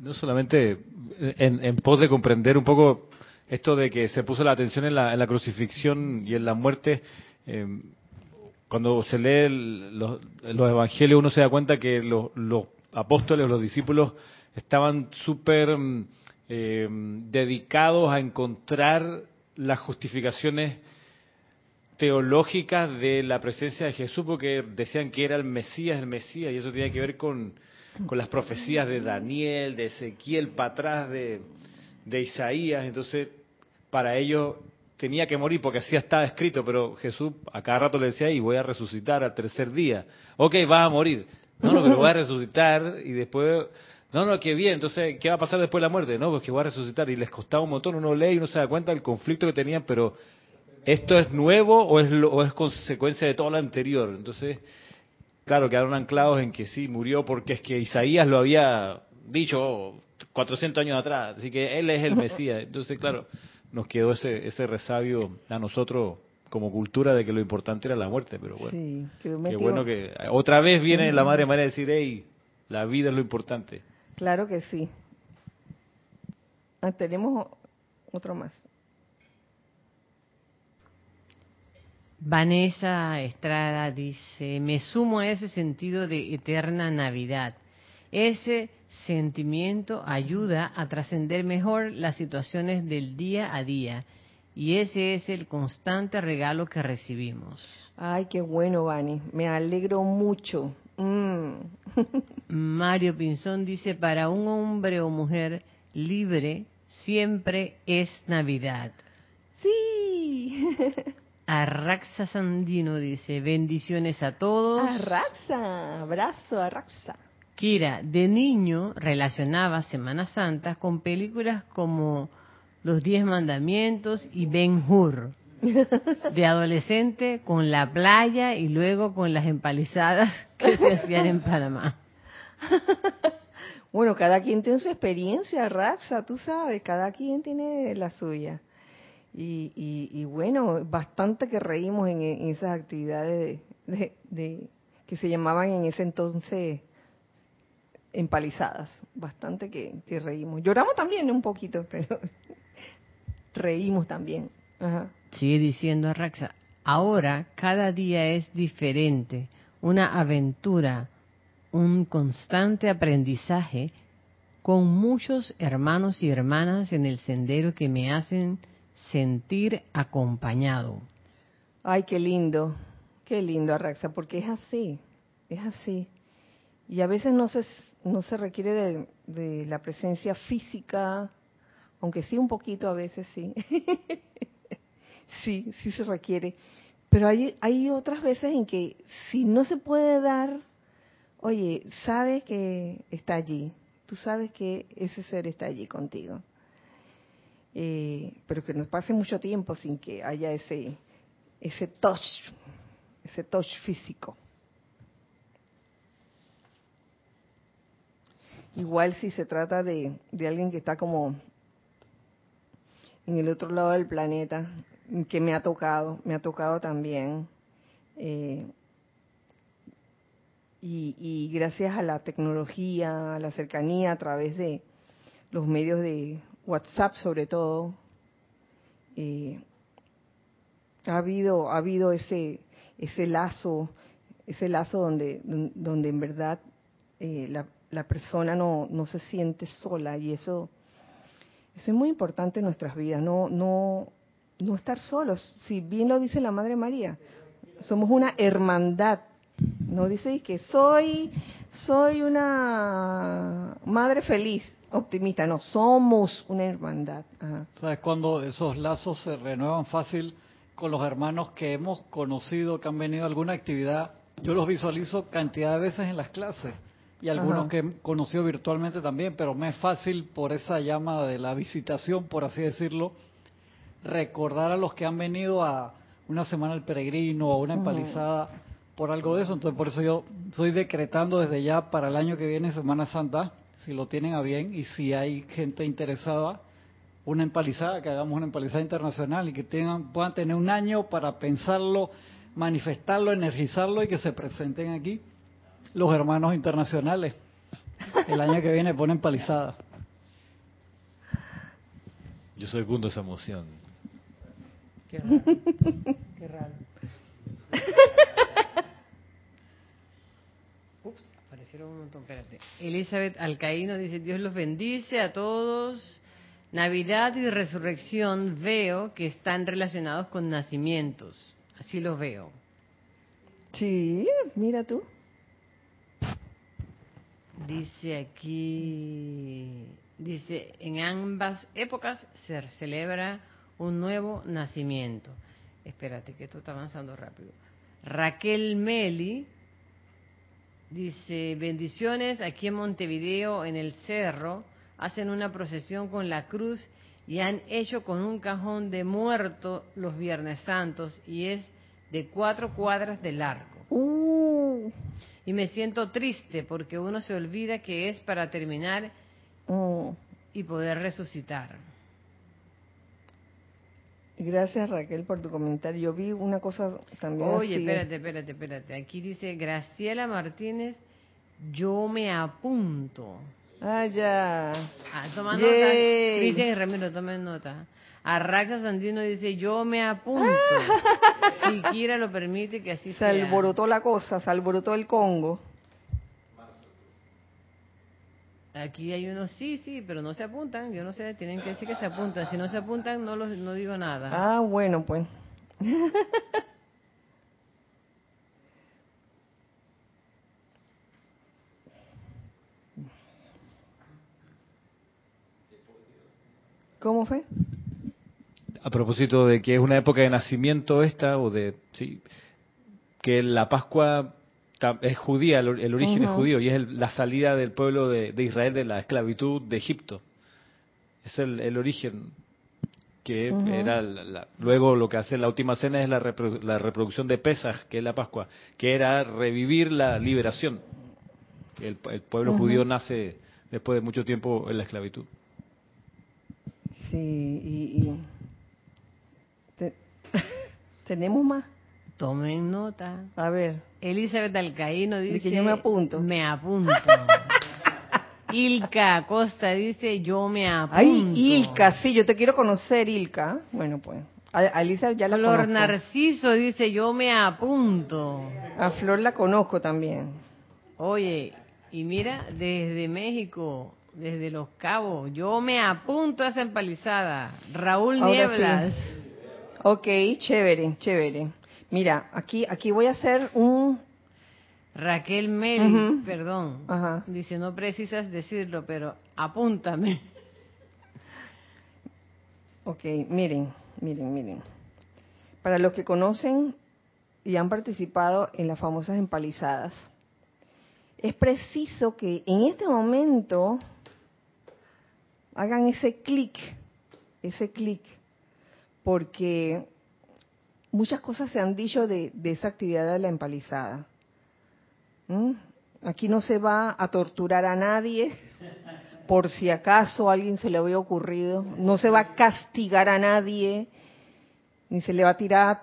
No solamente en, en pos de comprender un poco esto de que se puso la atención en la, en la crucifixión y en la muerte, eh, cuando se lee los, los, evangelios uno se da cuenta que los, los apóstoles, los discípulos, estaban súper mm, eh, dedicados a encontrar las justificaciones teológicas de la presencia de Jesús, porque decían que era el Mesías, el Mesías, y eso tenía que ver con, las profecías de Daniel, de Ezequiel, para atrás de, de Isaías. Entonces, para ellos tenía que morir porque así estaba escrito, pero Jesús a cada rato le decía, y voy a resucitar al tercer día. Ok, vas a morir. No, no, pero voy a resucitar y después... No, no, qué bien. Entonces, ¿qué va a pasar después de la muerte? No, pues que voy a resucitar. Y les costaba un montón. Uno lee y uno se da cuenta del conflicto que tenían, pero ¿esto es nuevo o es, o es consecuencia de todo lo anterior? Entonces, claro, quedaron anclados en que sí, murió porque es que Isaías lo había dicho 400 años atrás. Así que él es el Mesías. Entonces, claro, nos quedó ese, ese resabio a nosotros como cultura de que lo importante era la muerte, pero bueno, sí, qué bueno que otra vez viene la Madre María a decir, hey, la vida es lo importante. Claro que sí. Ah, tenemos otro más. Vanessa Estrada dice, me sumo a ese sentido de eterna Navidad. Ese sentimiento ayuda a trascender mejor las situaciones del día a día y ese es el constante regalo que recibimos. Ay, qué bueno, Vani. Me alegro mucho. Mm. Mario Pinzón dice, para un hombre o mujer libre siempre es Navidad. Sí. Arraxa Sandino dice, bendiciones a todos. Arraxa, abrazo, Arraxa. Kira, de niño relacionaba Semana Santa con películas como Los Diez Mandamientos y Ben Hur. De adolescente con la playa y luego con las empalizadas que se hacían en Panamá. Bueno, cada quien tiene su experiencia, Raxa, tú sabes, cada quien tiene la suya. Y, bueno, bastante que reímos en, esas actividades de, que se llamaban en ese entonces empalizadas. Bastante que, reímos. Lloramos también un poquito, pero reímos también. Sigue diciendo Raxa, ahora cada día es diferente, una aventura un constante aprendizaje con muchos hermanos y hermanas en el sendero que me hacen sentir acompañado. Ay, qué lindo, qué lindo, Arraxa, porque es así, es así. Y a veces no se, no se requiere de, de la presencia física, aunque sí un poquito a veces sí. sí, sí se requiere. Pero hay, hay otras veces en que si no se puede dar oye, sabes que está allí, tú sabes que ese ser está allí contigo. Eh, pero que nos pase mucho tiempo sin que haya ese, ese touch, ese touch físico. Igual si se trata de, de alguien que está como en el otro lado del planeta, que me ha tocado, me ha tocado también. Eh, y, gracias a la tecnología, a la cercanía a través de los medios de WhatsApp sobre todo, eh, ha habido ha habido ese ese lazo ese lazo donde donde en verdad eh, la, la, persona no, no se siente sola y eso eso es muy importante en nuestras vidas no no no estar solos si bien lo dice la Madre María somos una hermandad no dice que soy, soy una madre feliz, optimista. No, somos una hermandad. ¿Sabes cuando esos lazos se renuevan fácil con los hermanos que hemos conocido, que han venido a alguna actividad? Yo los visualizo cantidad de veces en las clases y algunos que he conocido virtualmente también, pero me es fácil por esa llama de la visitación, por así decirlo, recordar a los que han venido a una semana del peregrino o una empalizada por algo de eso, entonces por eso yo estoy decretando desde ya para el año que viene Semana Santa, si lo tienen a bien y si hay gente interesada, una empalizada, que hagamos una empalizada internacional y que tengan, puedan tener un año para pensarlo, manifestarlo, energizarlo y que se presenten aquí los hermanos internacionales. El año que viene ponen empalizada. Yo soy segundo esa emoción. Qué raro. Qué raro. Elizabeth Alcaíno dice, Dios los bendice a todos. Navidad y resurrección veo que están relacionados con nacimientos. Así los veo. Sí, mira tú. Dice aquí, dice, en ambas épocas se celebra un nuevo nacimiento. Espérate, que esto está avanzando rápido. Raquel Meli Dice, bendiciones, aquí en Montevideo, en el cerro, hacen una procesión con la cruz y han hecho con un cajón de muerto los Viernes Santos y es de cuatro cuadras de largo. Uh. Y me siento triste porque uno se olvida que es para terminar uh. y poder resucitar. Gracias Raquel por tu comentario. Yo vi una cosa también. Oye, espérate, espérate, espérate. Aquí dice Graciela Martínez, yo me apunto. Ah, ya. Ah, toma nota. Cristian y Ramiro, tomen nota. Arraxa Sandino dice, yo me apunto. si lo permite que así sea. Se alborotó la cosa, se alborotó el Congo. Aquí hay unos sí, sí, pero no se apuntan. Yo no sé, tienen que decir que se apuntan. Si no se apuntan, no, los, no digo nada. Ah, bueno, pues. ¿Cómo fue? A propósito de que es una época de nacimiento esta, o de, sí, que la Pascua es judía, el, origen es judío, y es la salida del pueblo de, Israel de la esclavitud de Egipto. Es el, origen que era luego lo que hace la última cena es la, reproducción de Pesach, que es la Pascua, que era revivir la liberación. El, pueblo judío nace después de mucho tiempo en la esclavitud. Sí, y, tenemos más. Tomen nota. A ver. Elizabeth Alcaíno dice... que yo me apunto. Me apunto. Ilka Acosta dice, yo me apunto. Ay, Ilka, sí, yo te quiero conocer, Ilka. Bueno, pues. A, Elizabeth ya la Flor Narciso dice, yo me apunto. A Flor la conozco también. Oye, y mira, desde México, desde Los Cabos, yo me apunto a esa empalizada. Raúl Nieblas. Ok, chévere, chévere. Mira, aquí, aquí voy a hacer un... Raquel Mel, perdón, dice, no precisas decirlo, pero apúntame. Ok, miren, miren, miren. Para los que conocen y han participado en las famosas empalizadas, es preciso que en este momento hagan ese clic, ese clic, porque muchas cosas se han dicho de, esa actividad de la empalizada. ¿Mm? Aquí no se va a torturar a nadie por si acaso alguien se le había ocurrido. No se va a castigar a nadie, ni se le va a tirar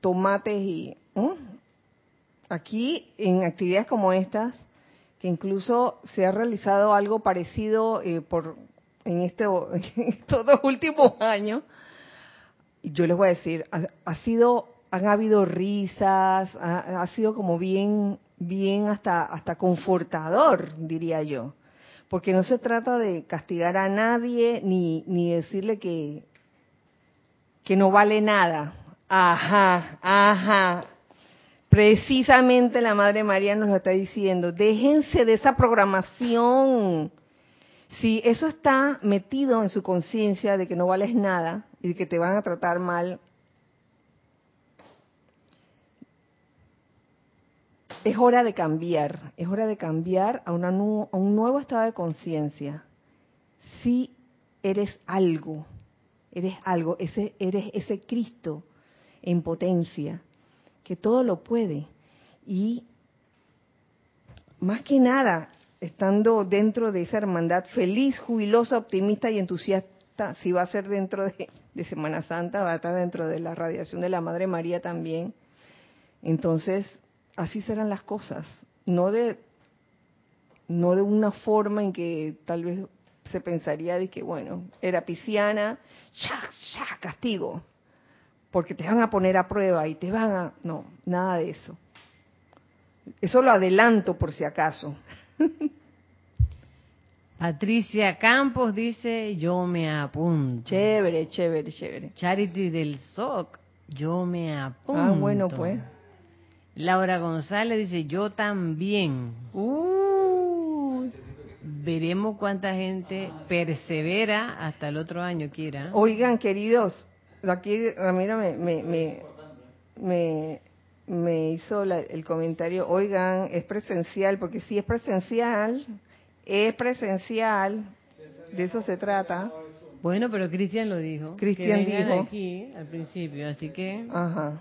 tomates y... ¿Mm? Aquí, en actividades como estas, que incluso se ha realizado algo parecido eh, por en, este, en estos dos últimos años, yo les voy a decir, ha, sido, han habido risas, ha, sido como bien, bien hasta, hasta confortador, diría yo. Porque no se trata de castigar a nadie ni, ni decirle que, que no vale nada. Ajá, ajá. Precisamente la Madre María nos lo está diciendo. Déjense de esa programación. Si eso está metido en su conciencia de que no vales nada, y que te van a tratar mal, es hora de cambiar, es hora de cambiar a, una a un nuevo estado de conciencia. Si eres algo, eres algo, ese, eres ese Cristo en potencia, que todo lo puede. Y más que nada, estando dentro de esa hermandad feliz, jubilosa, optimista y entusiasta, si va a ser dentro de, de Semana Santa, va a estar dentro de la radiación de la Madre María también. Entonces, así serán las cosas, no de no de una forma en que tal vez se pensaría de que bueno, era pisciana, ya, ya, castigo, porque te van a poner a prueba y te van a no, nada de eso. Eso lo adelanto por si acaso. Patricia Campos dice, yo me apunto. Chévere, chévere, chévere. Charity del SOC, yo me apunto. Ah, bueno, pues. Laura González dice, yo también. Uh. Veremos cuánta gente persevera hasta el otro año quiera. Oigan, queridos, aquí, mira, me, me, me, me, hizo el comentario, oigan, es presencial, porque si es presencial, es presencial, de eso se trata. Bueno, pero Cristian lo dijo. Cristian dijo. aquí al principio, así que. Ajá.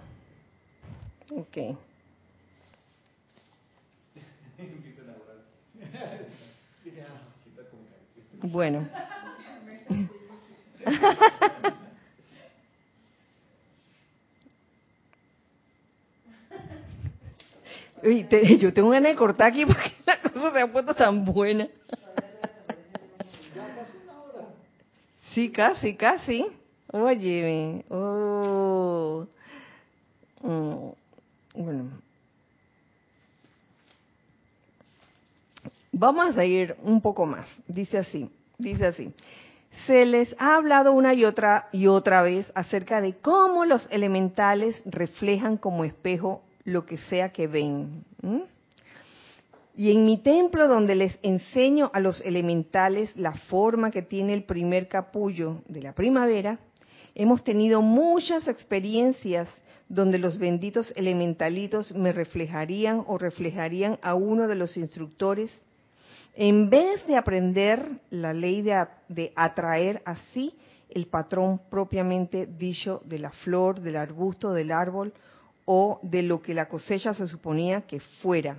Ok. Bueno. yo tengo ganas de cortar aquí porque la cosa se ha puesto tan buena. Sí, casi, casi. Oye, oh. Mm, bueno. Vamos a seguir un poco más. Dice así, dice así. Se les ha hablado una y otra y otra vez acerca de cómo los elementales reflejan como espejo lo que sea que ven. Y en mi templo donde les enseño a los elementales la forma que tiene el primer capullo de la primavera, Hemos tenido muchas experiencias donde los benditos elementalitos me reflejarían o reflejarían a uno de los instructores, en vez de aprender la ley de, atraer así el patrón propiamente dicho de la flor, del arbusto, del árbol o de lo que la cosecha se suponía que fuera,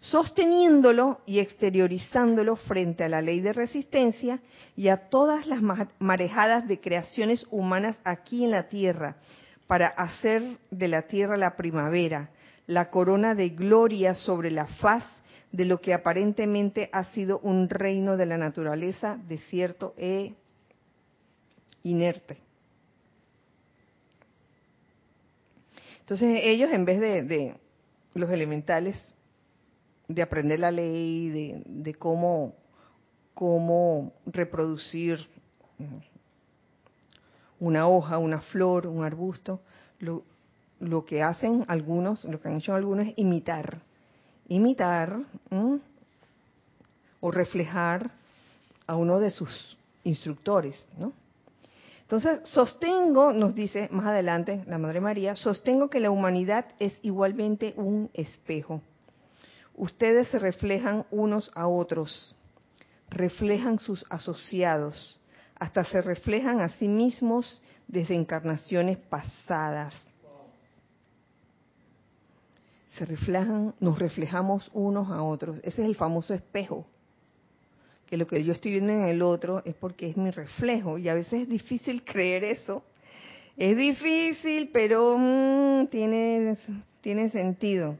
sosteniéndolo y exteriorizándolo frente a la ley de resistencia y a todas las marejadas de creaciones humanas aquí en la tierra, para hacer de la tierra la primavera, la corona de gloria sobre la faz de lo que aparentemente ha sido un reino de la naturaleza desierto e inerte. Entonces ellos en vez de, los elementales, de aprender la ley, de, de cómo, cómo reproducir una hoja, una flor, un arbusto, lo, lo que hacen algunos, lo que han hecho algunos es imitar, imitar o reflejar a uno de sus instructores, ¿no? Entonces, sostengo, nos dice más adelante la Madre María, sostengo que la humanidad es igualmente un espejo. Ustedes se reflejan unos a otros, reflejan sus asociados, hasta se reflejan a sí mismos desde encarnaciones pasadas. Se reflejan, nos reflejamos unos a otros. Ese es el famoso espejo. Que lo que yo estoy viendo en el otro es porque es mi reflejo. Y a veces es difícil creer eso. Es difícil, pero mm, tiene, tiene sentido.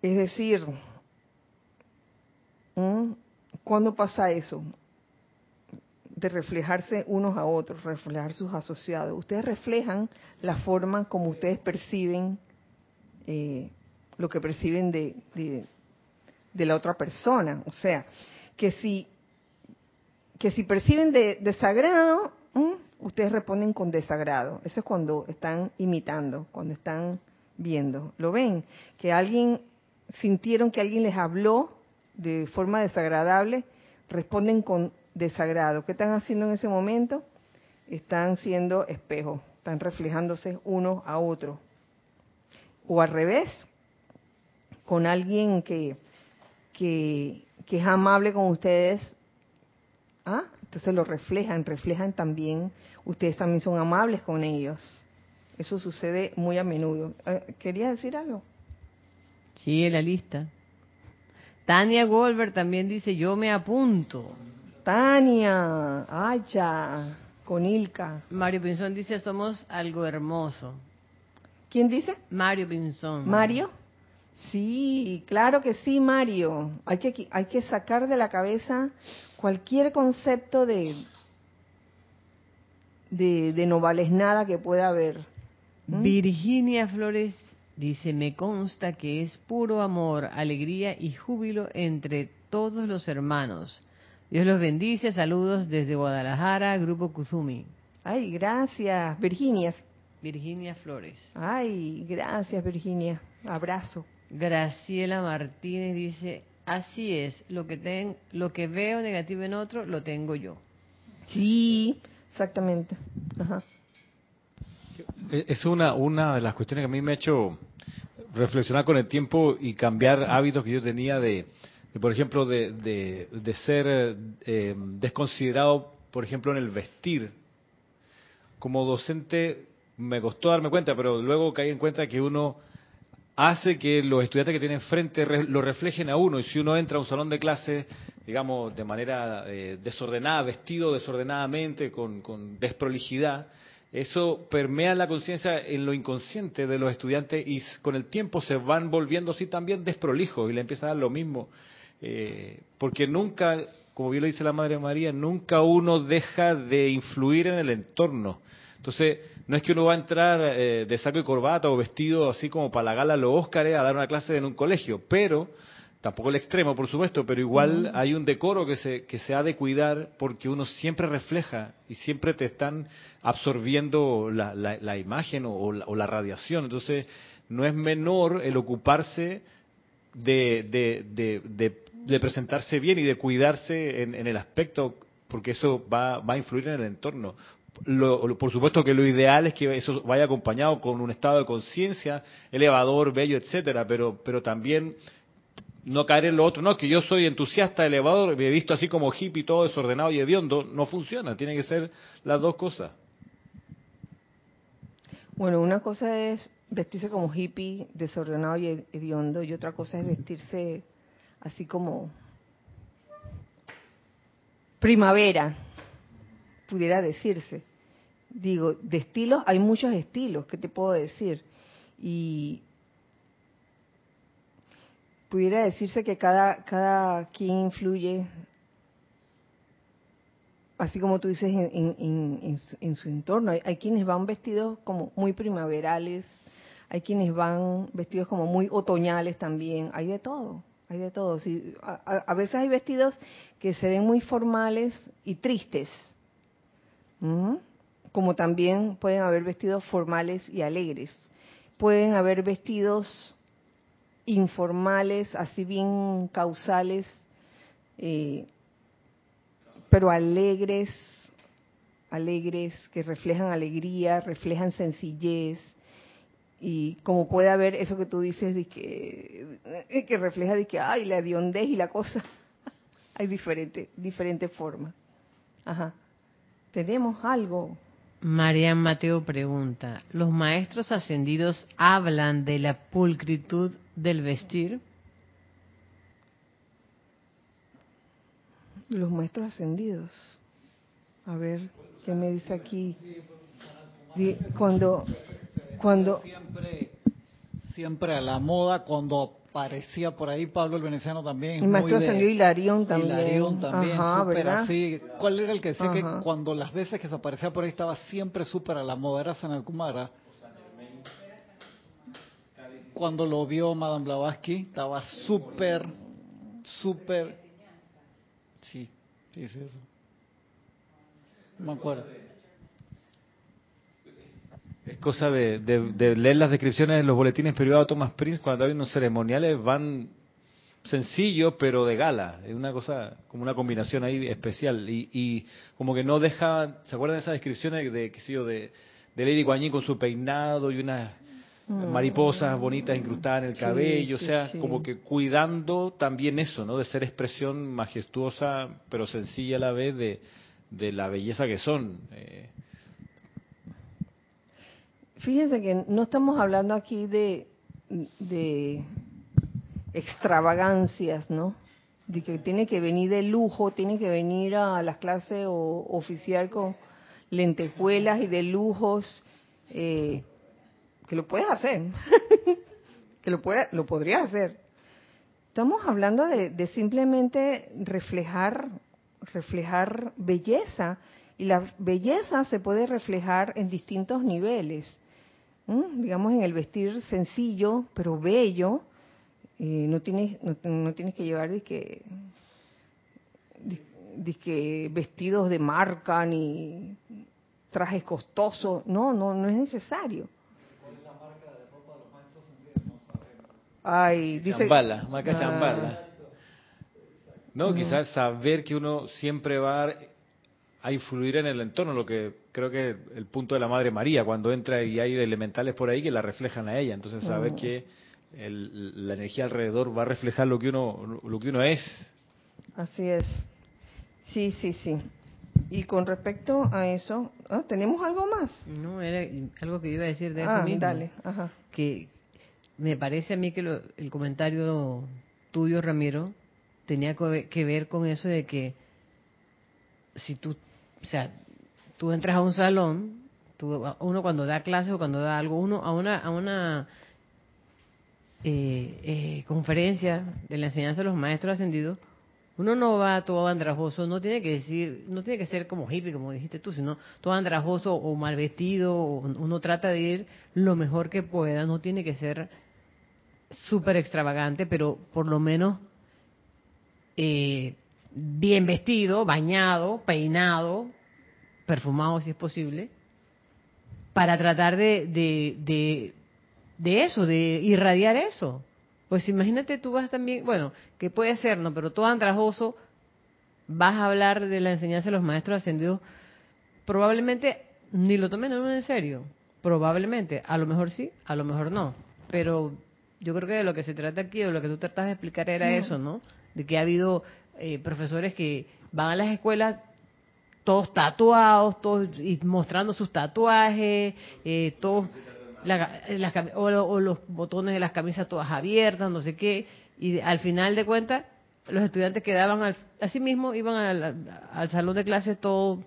Es decir, ¿Mm? ¿Cuándo pasa eso? De reflejarse unos a otros, reflejar sus asociados. Ustedes reflejan la forma como ustedes perciben eh, lo que perciben de, de, la otra persona. O sea, que si, que si perciben de, desagrado, ustedes responden con desagrado. Eso es cuando están imitando, cuando están viendo. ¿Lo ven? Que alguien sintieron que alguien les habló de forma desagradable, responden con desagrado. ¿Qué están haciendo en ese momento? Están siendo espejos, están reflejándose uno a otro. O al revés, con alguien que, que, es amable con ustedes, ¿ah? entonces lo reflejan, reflejan también, ustedes también son amables con ellos. Eso sucede muy a menudo. Eh, ¿Quería decir algo? Sí, la lista. Tania Goldberg también dice, yo me apunto. Tania, Acha, con Ilka. Mario Pinzón dice, somos algo hermoso. ¿Quién dice? Mario Pinzón. ¿Mario? Sí, claro que sí, Mario. Hay que, hay que sacar de la cabeza cualquier concepto de, de, de no vales nada que pueda haber. ¿Mm? Virginia Flores Dice, me consta que es puro amor, alegría y júbilo entre todos los hermanos. Dios los bendice. Saludos desde Guadalajara, Grupo Kuzumi. Ay, gracias, Virginia. Virginia Flores. Ay, gracias, Virginia. Abrazo. Graciela Martínez dice, así es, lo que, ten, lo que veo negativo en otro, lo tengo yo. Sí, exactamente. Ajá. Es una, una de las cuestiones que a mí me ha hecho reflexionar con el tiempo y cambiar hábitos que yo tenía de, por ejemplo, de, de, ser eh, desconsiderado, por ejemplo, en el vestir. Como docente me costó darme cuenta, pero luego caí en cuenta que uno hace que los estudiantes que tienen frente lo reflejen a uno. Y si uno entra a un salón de clase, digamos, de manera eh, desordenada, vestido desordenadamente, con, con desprolijidad, eso permea la conciencia en lo inconsciente de los estudiantes y con el tiempo se van volviendo así también desprolijos y le empieza a dar lo mismo. Eh, porque nunca, como bien lo dice la Madre María, nunca uno deja de influir en el entorno. Entonces, no es que uno va a entrar eh, de saco y corbata o vestido así como para la gala los Óscares a dar una clase en un colegio, pero tampoco el extremo, por supuesto, pero igual hay un decoro que se, que se ha de cuidar porque uno siempre refleja y siempre te están absorbiendo la, la, imagen o, la, radiación. Entonces, no es menor el ocuparse de, de, de presentarse bien y de cuidarse en, el aspecto, porque eso va, va a influir en el entorno. por supuesto que lo ideal es que eso vaya acompañado con un estado de conciencia elevador, bello, etcétera, pero, pero también no caer en lo otro, no, que yo soy entusiasta, elevador, me he visto así como hippie, todo desordenado y hediondo, no funciona, tiene que ser las dos cosas. Bueno, una cosa es vestirse como hippie, desordenado y hediondo, y otra cosa es vestirse así como primavera, pudiera decirse. Digo, de estilos, hay muchos estilos, ¿qué te puedo decir? Y pudiera decirse que cada, cada quien influye, así como tú dices, en, su, entorno. Hay, quienes van vestidos como muy primaverales, hay quienes van vestidos como muy otoñales también, hay de todo, hay de todo. a, veces hay vestidos que se ven muy formales y tristes, como también pueden haber vestidos formales y alegres. Pueden haber vestidos informales, así bien causales, eh, pero alegres, alegres, que reflejan alegría, reflejan sencillez, y como puede haber eso que tú dices de que, eh, que refleja de que, ay, la hediondez y la cosa, hay diferentes diferente formas. Ajá. Tenemos algo. Marian Mateo pregunta, ¿los maestros ascendidos hablan de la pulcritud del vestir? Los maestros ascendidos. A ver, ¿qué me dice aquí? Cuando, cuando siempre, siempre a la moda cuando aparecía por ahí Pablo el Veneciano también. El maestro ascendido Hilarión también. Hilarión también, súper así. ¿Cuál era el que decía que cuando las veces que se aparecía por ahí estaba siempre súper a la moda? Era San Alcumara cuando lo vio Madame Blavatsky, estaba súper, súper... Sí, sí, es eso. No me acuerdo. Cosa de, leer las descripciones de los boletines privados de Thomas Prince cuando hay unos ceremoniales, van sencillos pero de gala. Es una cosa, como una combinación ahí especial. Y, como que no deja, ¿se acuerdan de esas descripciones de, qué sé yo, de, de Lady Guanyin con su peinado y unas Mm. mariposas bonitas incrustadas en el cabello, o sea, como que cuidando también eso, ¿no? De ser expresión majestuosa, pero sencilla a la vez de, la belleza que son. Eh. Fíjense que no estamos hablando aquí de, de extravagancias, ¿no? De que tiene que venir de lujo, tiene que venir a las clases o oficial con lentejuelas y de lujos. Eh, que lo puedes hacer, que lo, puede, lo podrías hacer. Estamos hablando de, simplemente reflejar, reflejar belleza, y la belleza se puede reflejar en distintos niveles. Digamos, en el vestir sencillo, pero bello, eh, no, tienes, no, tienes que llevar de que, de que vestidos de marca ni trajes costosos, no, no, no es necesario. Ay, dice... Chambala, marca ah. chambala. No, quizás saber que uno siempre va a influir en el entorno, lo que creo que es el punto de la Madre María, cuando entra y hay elementales por ahí que la reflejan a ella. Entonces saber mm. que la energía alrededor va a reflejar lo que uno lo que uno es. Así es. Sí, sí, sí. Y con respecto a eso, ¿ah? ¿tenemos algo más? No, era algo que iba a decir de eso ah, mismo. Dale, ajá. Que, me parece a mí que el comentario tuyo, Ramiro, tenía que ver con eso de que si tú, o sea, tú entras a un salón, uno cuando da clases o cuando da algo, uno a una, a una eh, eh, conferencia de la enseñanza de los maestros ascendidos, uno no va todo andrajoso, no tiene que decir, no tiene que ser como hippie, como dijiste tú, sino todo andrajoso o mal vestido, uno trata de ir lo mejor que pueda, no tiene que ser súper extravagante, pero por lo menos eh, bien vestido, bañado, peinado, perfumado si es posible, para tratar de, de, de, eso, de irradiar eso. Pues imagínate, tú vas también, bueno, que puede ser, ¿no? Pero todo andrajoso, vas a hablar de la enseñanza de los maestros ascendidos, probablemente ni lo tomen en serio. Probablemente. A lo mejor sí, a lo mejor no. Pero yo creo que de lo que se trata aquí, o lo que tú tratas de explicar era eso, ¿no? De que ha habido eh, profesores que van a las escuelas todos tatuados, todos y mostrando sus tatuajes, eh, todos o, los botones de las camisas todas abiertas, no sé qué, y al final de cuentas los estudiantes quedaban al, así mismo, iban al, salón de clases todo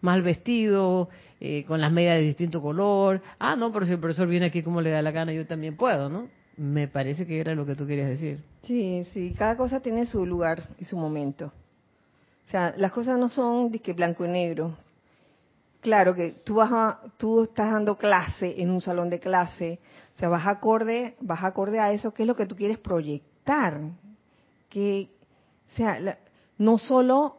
mal vestidos, eh, con las medias de distinto color. Ah, no, pero si el profesor viene aquí como le da la gana, yo también puedo, ¿no? Me parece que era lo que tú querías decir. Sí, sí, cada cosa tiene su lugar y su momento. O sea, las cosas no son de que blanco y negro. Claro que tú vas a, tú estás dando clase en un salón de clase, o sea, vas acorde, vas acorde a eso, ¿qué es lo que tú quieres proyectar? Que, o sea, no solo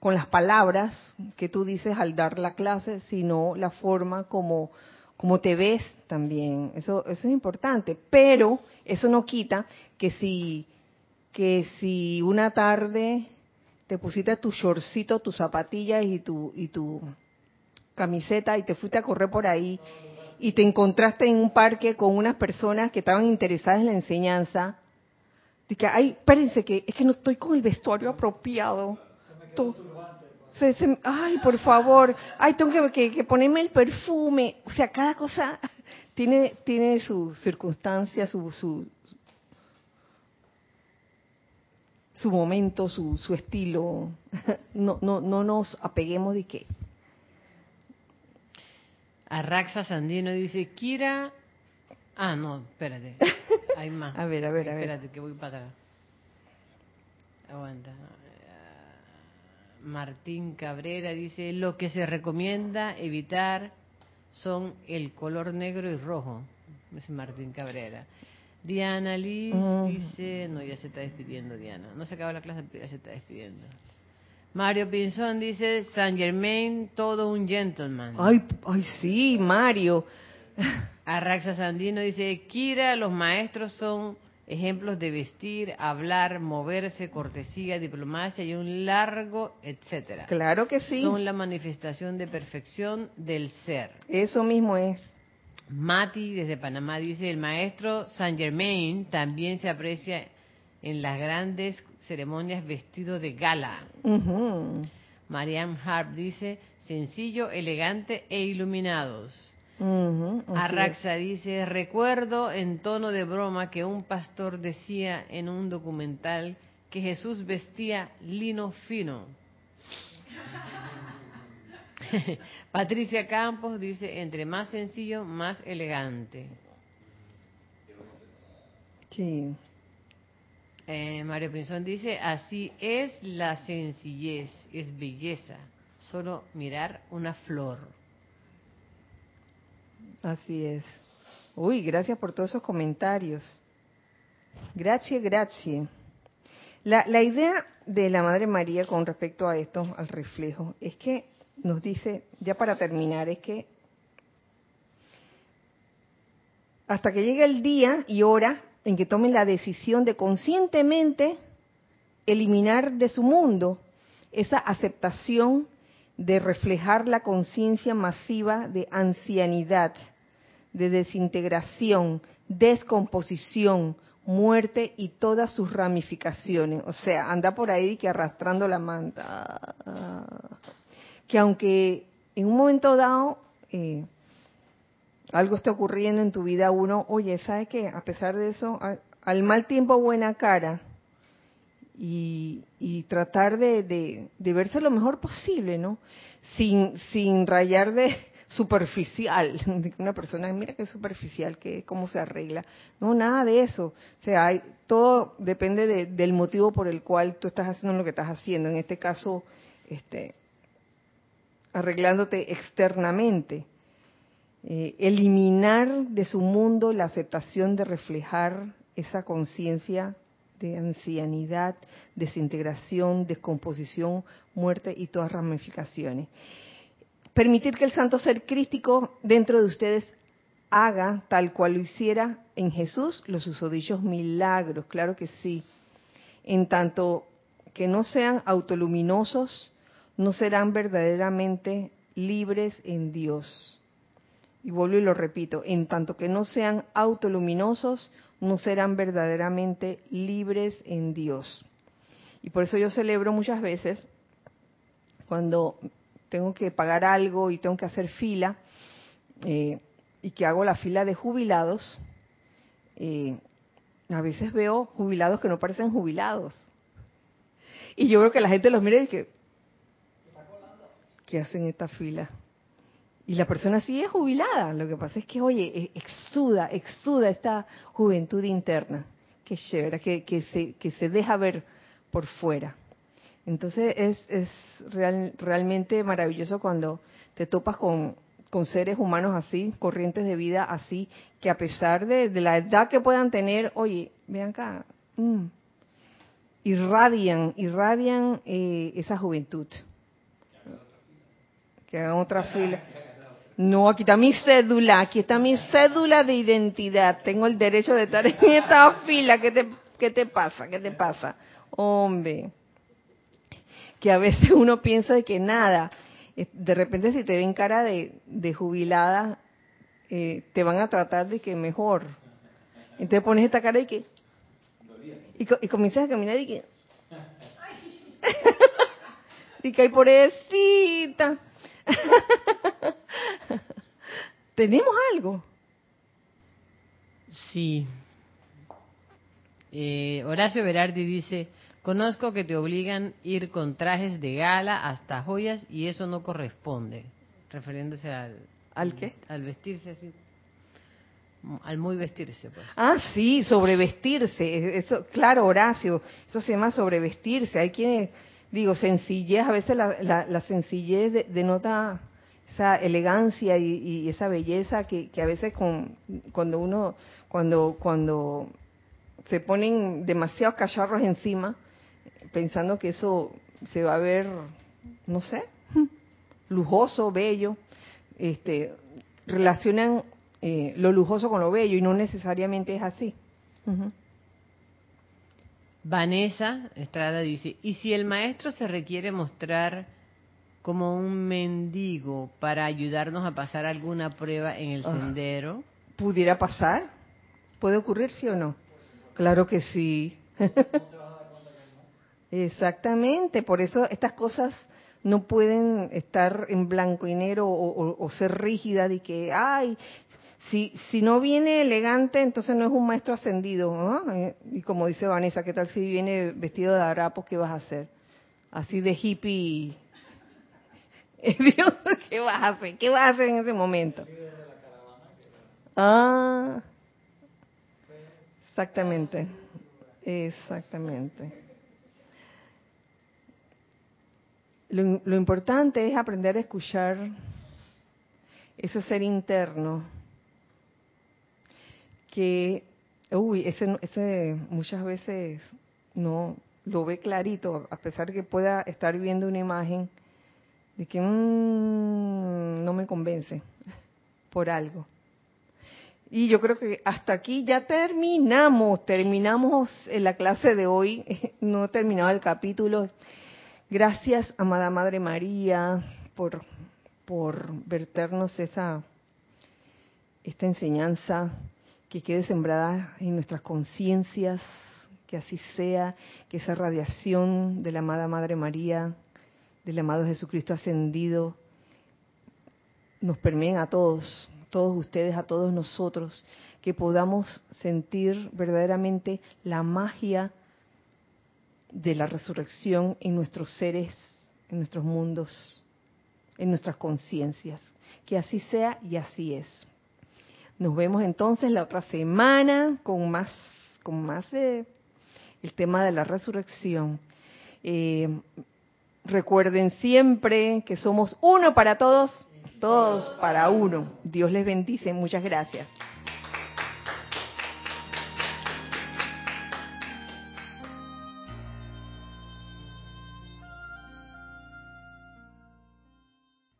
con las palabras que tú dices al dar la clase, sino la forma como, como te ves también. Eso, eso es importante. Pero eso no quita que si, que si una tarde te pusiste tu shortcito, tus zapatillas y tu, y tu camiseta y te fuiste a correr por ahí y te encontraste en un parque con unas personas que estaban interesadas en la enseñanza, que, ay, espérense, que es que no estoy con el vestuario apropiado ay, por favor, ay, tengo que, ponerme el perfume. O sea, cada cosa tiene, tiene su circunstancia, su, su, su momento, su, su estilo. No, no, no nos apeguemos de que. Arraxa Sandino dice, Kira. Ah, no, espérate. Hay más. a ver, a ver, a ver. Espérate, que voy para atrás. Aguanta. Martín Cabrera dice, lo que se recomienda evitar son el color negro y rojo. Es Martín Cabrera. Diana Liz mm. dice, no, ya se está despidiendo Diana. No se acaba la clase, ya se está despidiendo. Mario Pinzón dice, San Germain, todo un gentleman. Ay, ay sí, Mario. Arraxa Sandino dice, Kira, los maestros son ejemplos de vestir, hablar, moverse, cortesía, diplomacia y un largo etcétera. Claro que sí. Son la manifestación de perfección del ser. Eso mismo es. Mati desde Panamá dice, el maestro Saint Germain también se aprecia en las grandes ceremonias vestido de gala. Marianne Harp dice, sencillo, elegante e iluminados. Arraxa dice, recuerdo en tono de broma que un pastor decía en un documental que Jesús vestía lino fino. Patricia Campos dice, entre más sencillo, más elegante. Sí. Eh, Mario Pinzón dice, así es la sencillez, es belleza, solo mirar una flor. Así es. Uy, gracias por todos esos comentarios. Gracias, gracias. La, la idea de la Madre María con respecto a esto, al reflejo, es que nos dice, ya para terminar, es que hasta que llegue el día y hora en que tomen la decisión de conscientemente eliminar de su mundo esa aceptación de reflejar la conciencia masiva de ancianidad, de desintegración, descomposición, muerte y todas sus ramificaciones. O sea, anda por ahí que arrastrando la manta. Que aunque en un momento dado eh, algo esté ocurriendo en tu vida, uno, oye, ¿sabe qué? A pesar de eso, al mal tiempo buena cara y, tratar de, verse lo mejor posible, ¿no? Sin, sin rayar de superficial, una persona, mira qué superficial, que cómo se arregla. No, nada de eso. O sea, hay, todo depende del motivo por el cual tú estás haciendo lo que estás haciendo. En este caso, este, arreglándote externamente. Eh, eliminar de su mundo la aceptación de reflejar esa conciencia de ancianidad, desintegración, descomposición, muerte y todas ramificaciones. Permitir que el santo ser crístico dentro de ustedes haga tal cual lo hiciera en Jesús los usodichos milagros, claro que sí. En tanto que no sean autoluminosos, no serán verdaderamente libres en Dios. Y vuelvo y lo repito, en tanto que no sean autoluminosos, no serán verdaderamente libres en Dios. Y por eso yo celebro muchas veces cuando tengo que pagar algo y tengo que hacer fila, eh, y que hago la fila de jubilados, eh, a veces veo jubilados que no parecen jubilados. Y yo veo que la gente los mira y que, ¿qué hacen esta fila? Y la persona sí es jubilada. Lo que pasa es que, oye, e, exuda, exuda esta juventud interna. Qué chévere, que, que, se, que se deja ver por fuera. Entonces es, es realmente maravilloso cuando te topas con, con, seres humanos así, corrientes de vida así, que a pesar de, la edad que puedan tener, oye, vean acá, mm, irradian, irradian eh, esa juventud. Que hagan otra fila. No, aquí está mi cédula, aquí está mi cédula de identidad. Tengo el derecho de estar en esta fila. ¿Qué te, qué te pasa? ¿Qué te pasa? Hombre, que a veces uno piensa de que nada, de repente si te ven cara de, jubilada, eh, te van a tratar de que mejor. Entonces pones esta cara y que... Y, comienzas a caminar y que... y que hay pobrecita. ¿Tenemos algo? Sí. Eh, Horacio Berardi dice, conozco que te obligan ir con trajes de gala hasta joyas y eso no corresponde, refiriéndose al... ¿Al qué? Al vestirse así. Al muy vestirse, pues. Ah, sí, sobrevestirse. Eso, claro, Horacio, eso se llama sobrevestirse. Hay quienes, digo, sencillez, a veces la, la, sencillez denota esa elegancia y, esa belleza que, que, a veces con, cuando uno, cuando, cuando se ponen demasiados cacharros encima, pensando que eso se va a ver, no sé, lujoso, bello, este, relacionan eh, lo lujoso con lo bello y no necesariamente es así. Vanessa Estrada dice, ¿y si el maestro se requiere mostrar como un mendigo para ayudarnos a pasar alguna prueba en el sendero? ¿Pudiera pasar? ¿Puede ocurrir, sí o no? Claro que sí. Exactamente, por eso estas cosas no pueden estar en blanco y negro o, ser rígidas y que, ay, si, si no viene elegante, entonces no es un maestro ascendido. Eh, y como dice Vanessa, ¿qué tal si viene vestido de harapos? ¿Qué vas a hacer? Así de hippie. Dios, ¿qué vas a hacer? ¿Qué vas a hacer en ese momento? Ah, exactamente, exactamente. Lo, importante es aprender a escuchar ese ser interno que, uy, ese, ese muchas veces no lo ve clarito, a pesar que pueda estar viendo una imagen de que mmm, no me convence por algo. Y yo creo que hasta aquí ya terminamos, terminamos en la clase de hoy, no he terminado el capítulo. Gracias, amada Madre María, por, por verternos esa, esta enseñanza que quede sembrada en nuestras conciencias, que así sea, que esa radiación de la amada Madre María, del amado Jesucristo ascendido, nos permeen a todos, todos ustedes, a todos nosotros, que podamos sentir verdaderamente la magia de la resurrección en nuestros seres, en nuestros mundos, en nuestras conciencias. Que así sea y así es. Nos vemos entonces la otra semana con más, con más de el tema de la resurrección. Eh, recuerden siempre que somos uno para todos, todos para uno. Dios les bendice. Muchas gracias.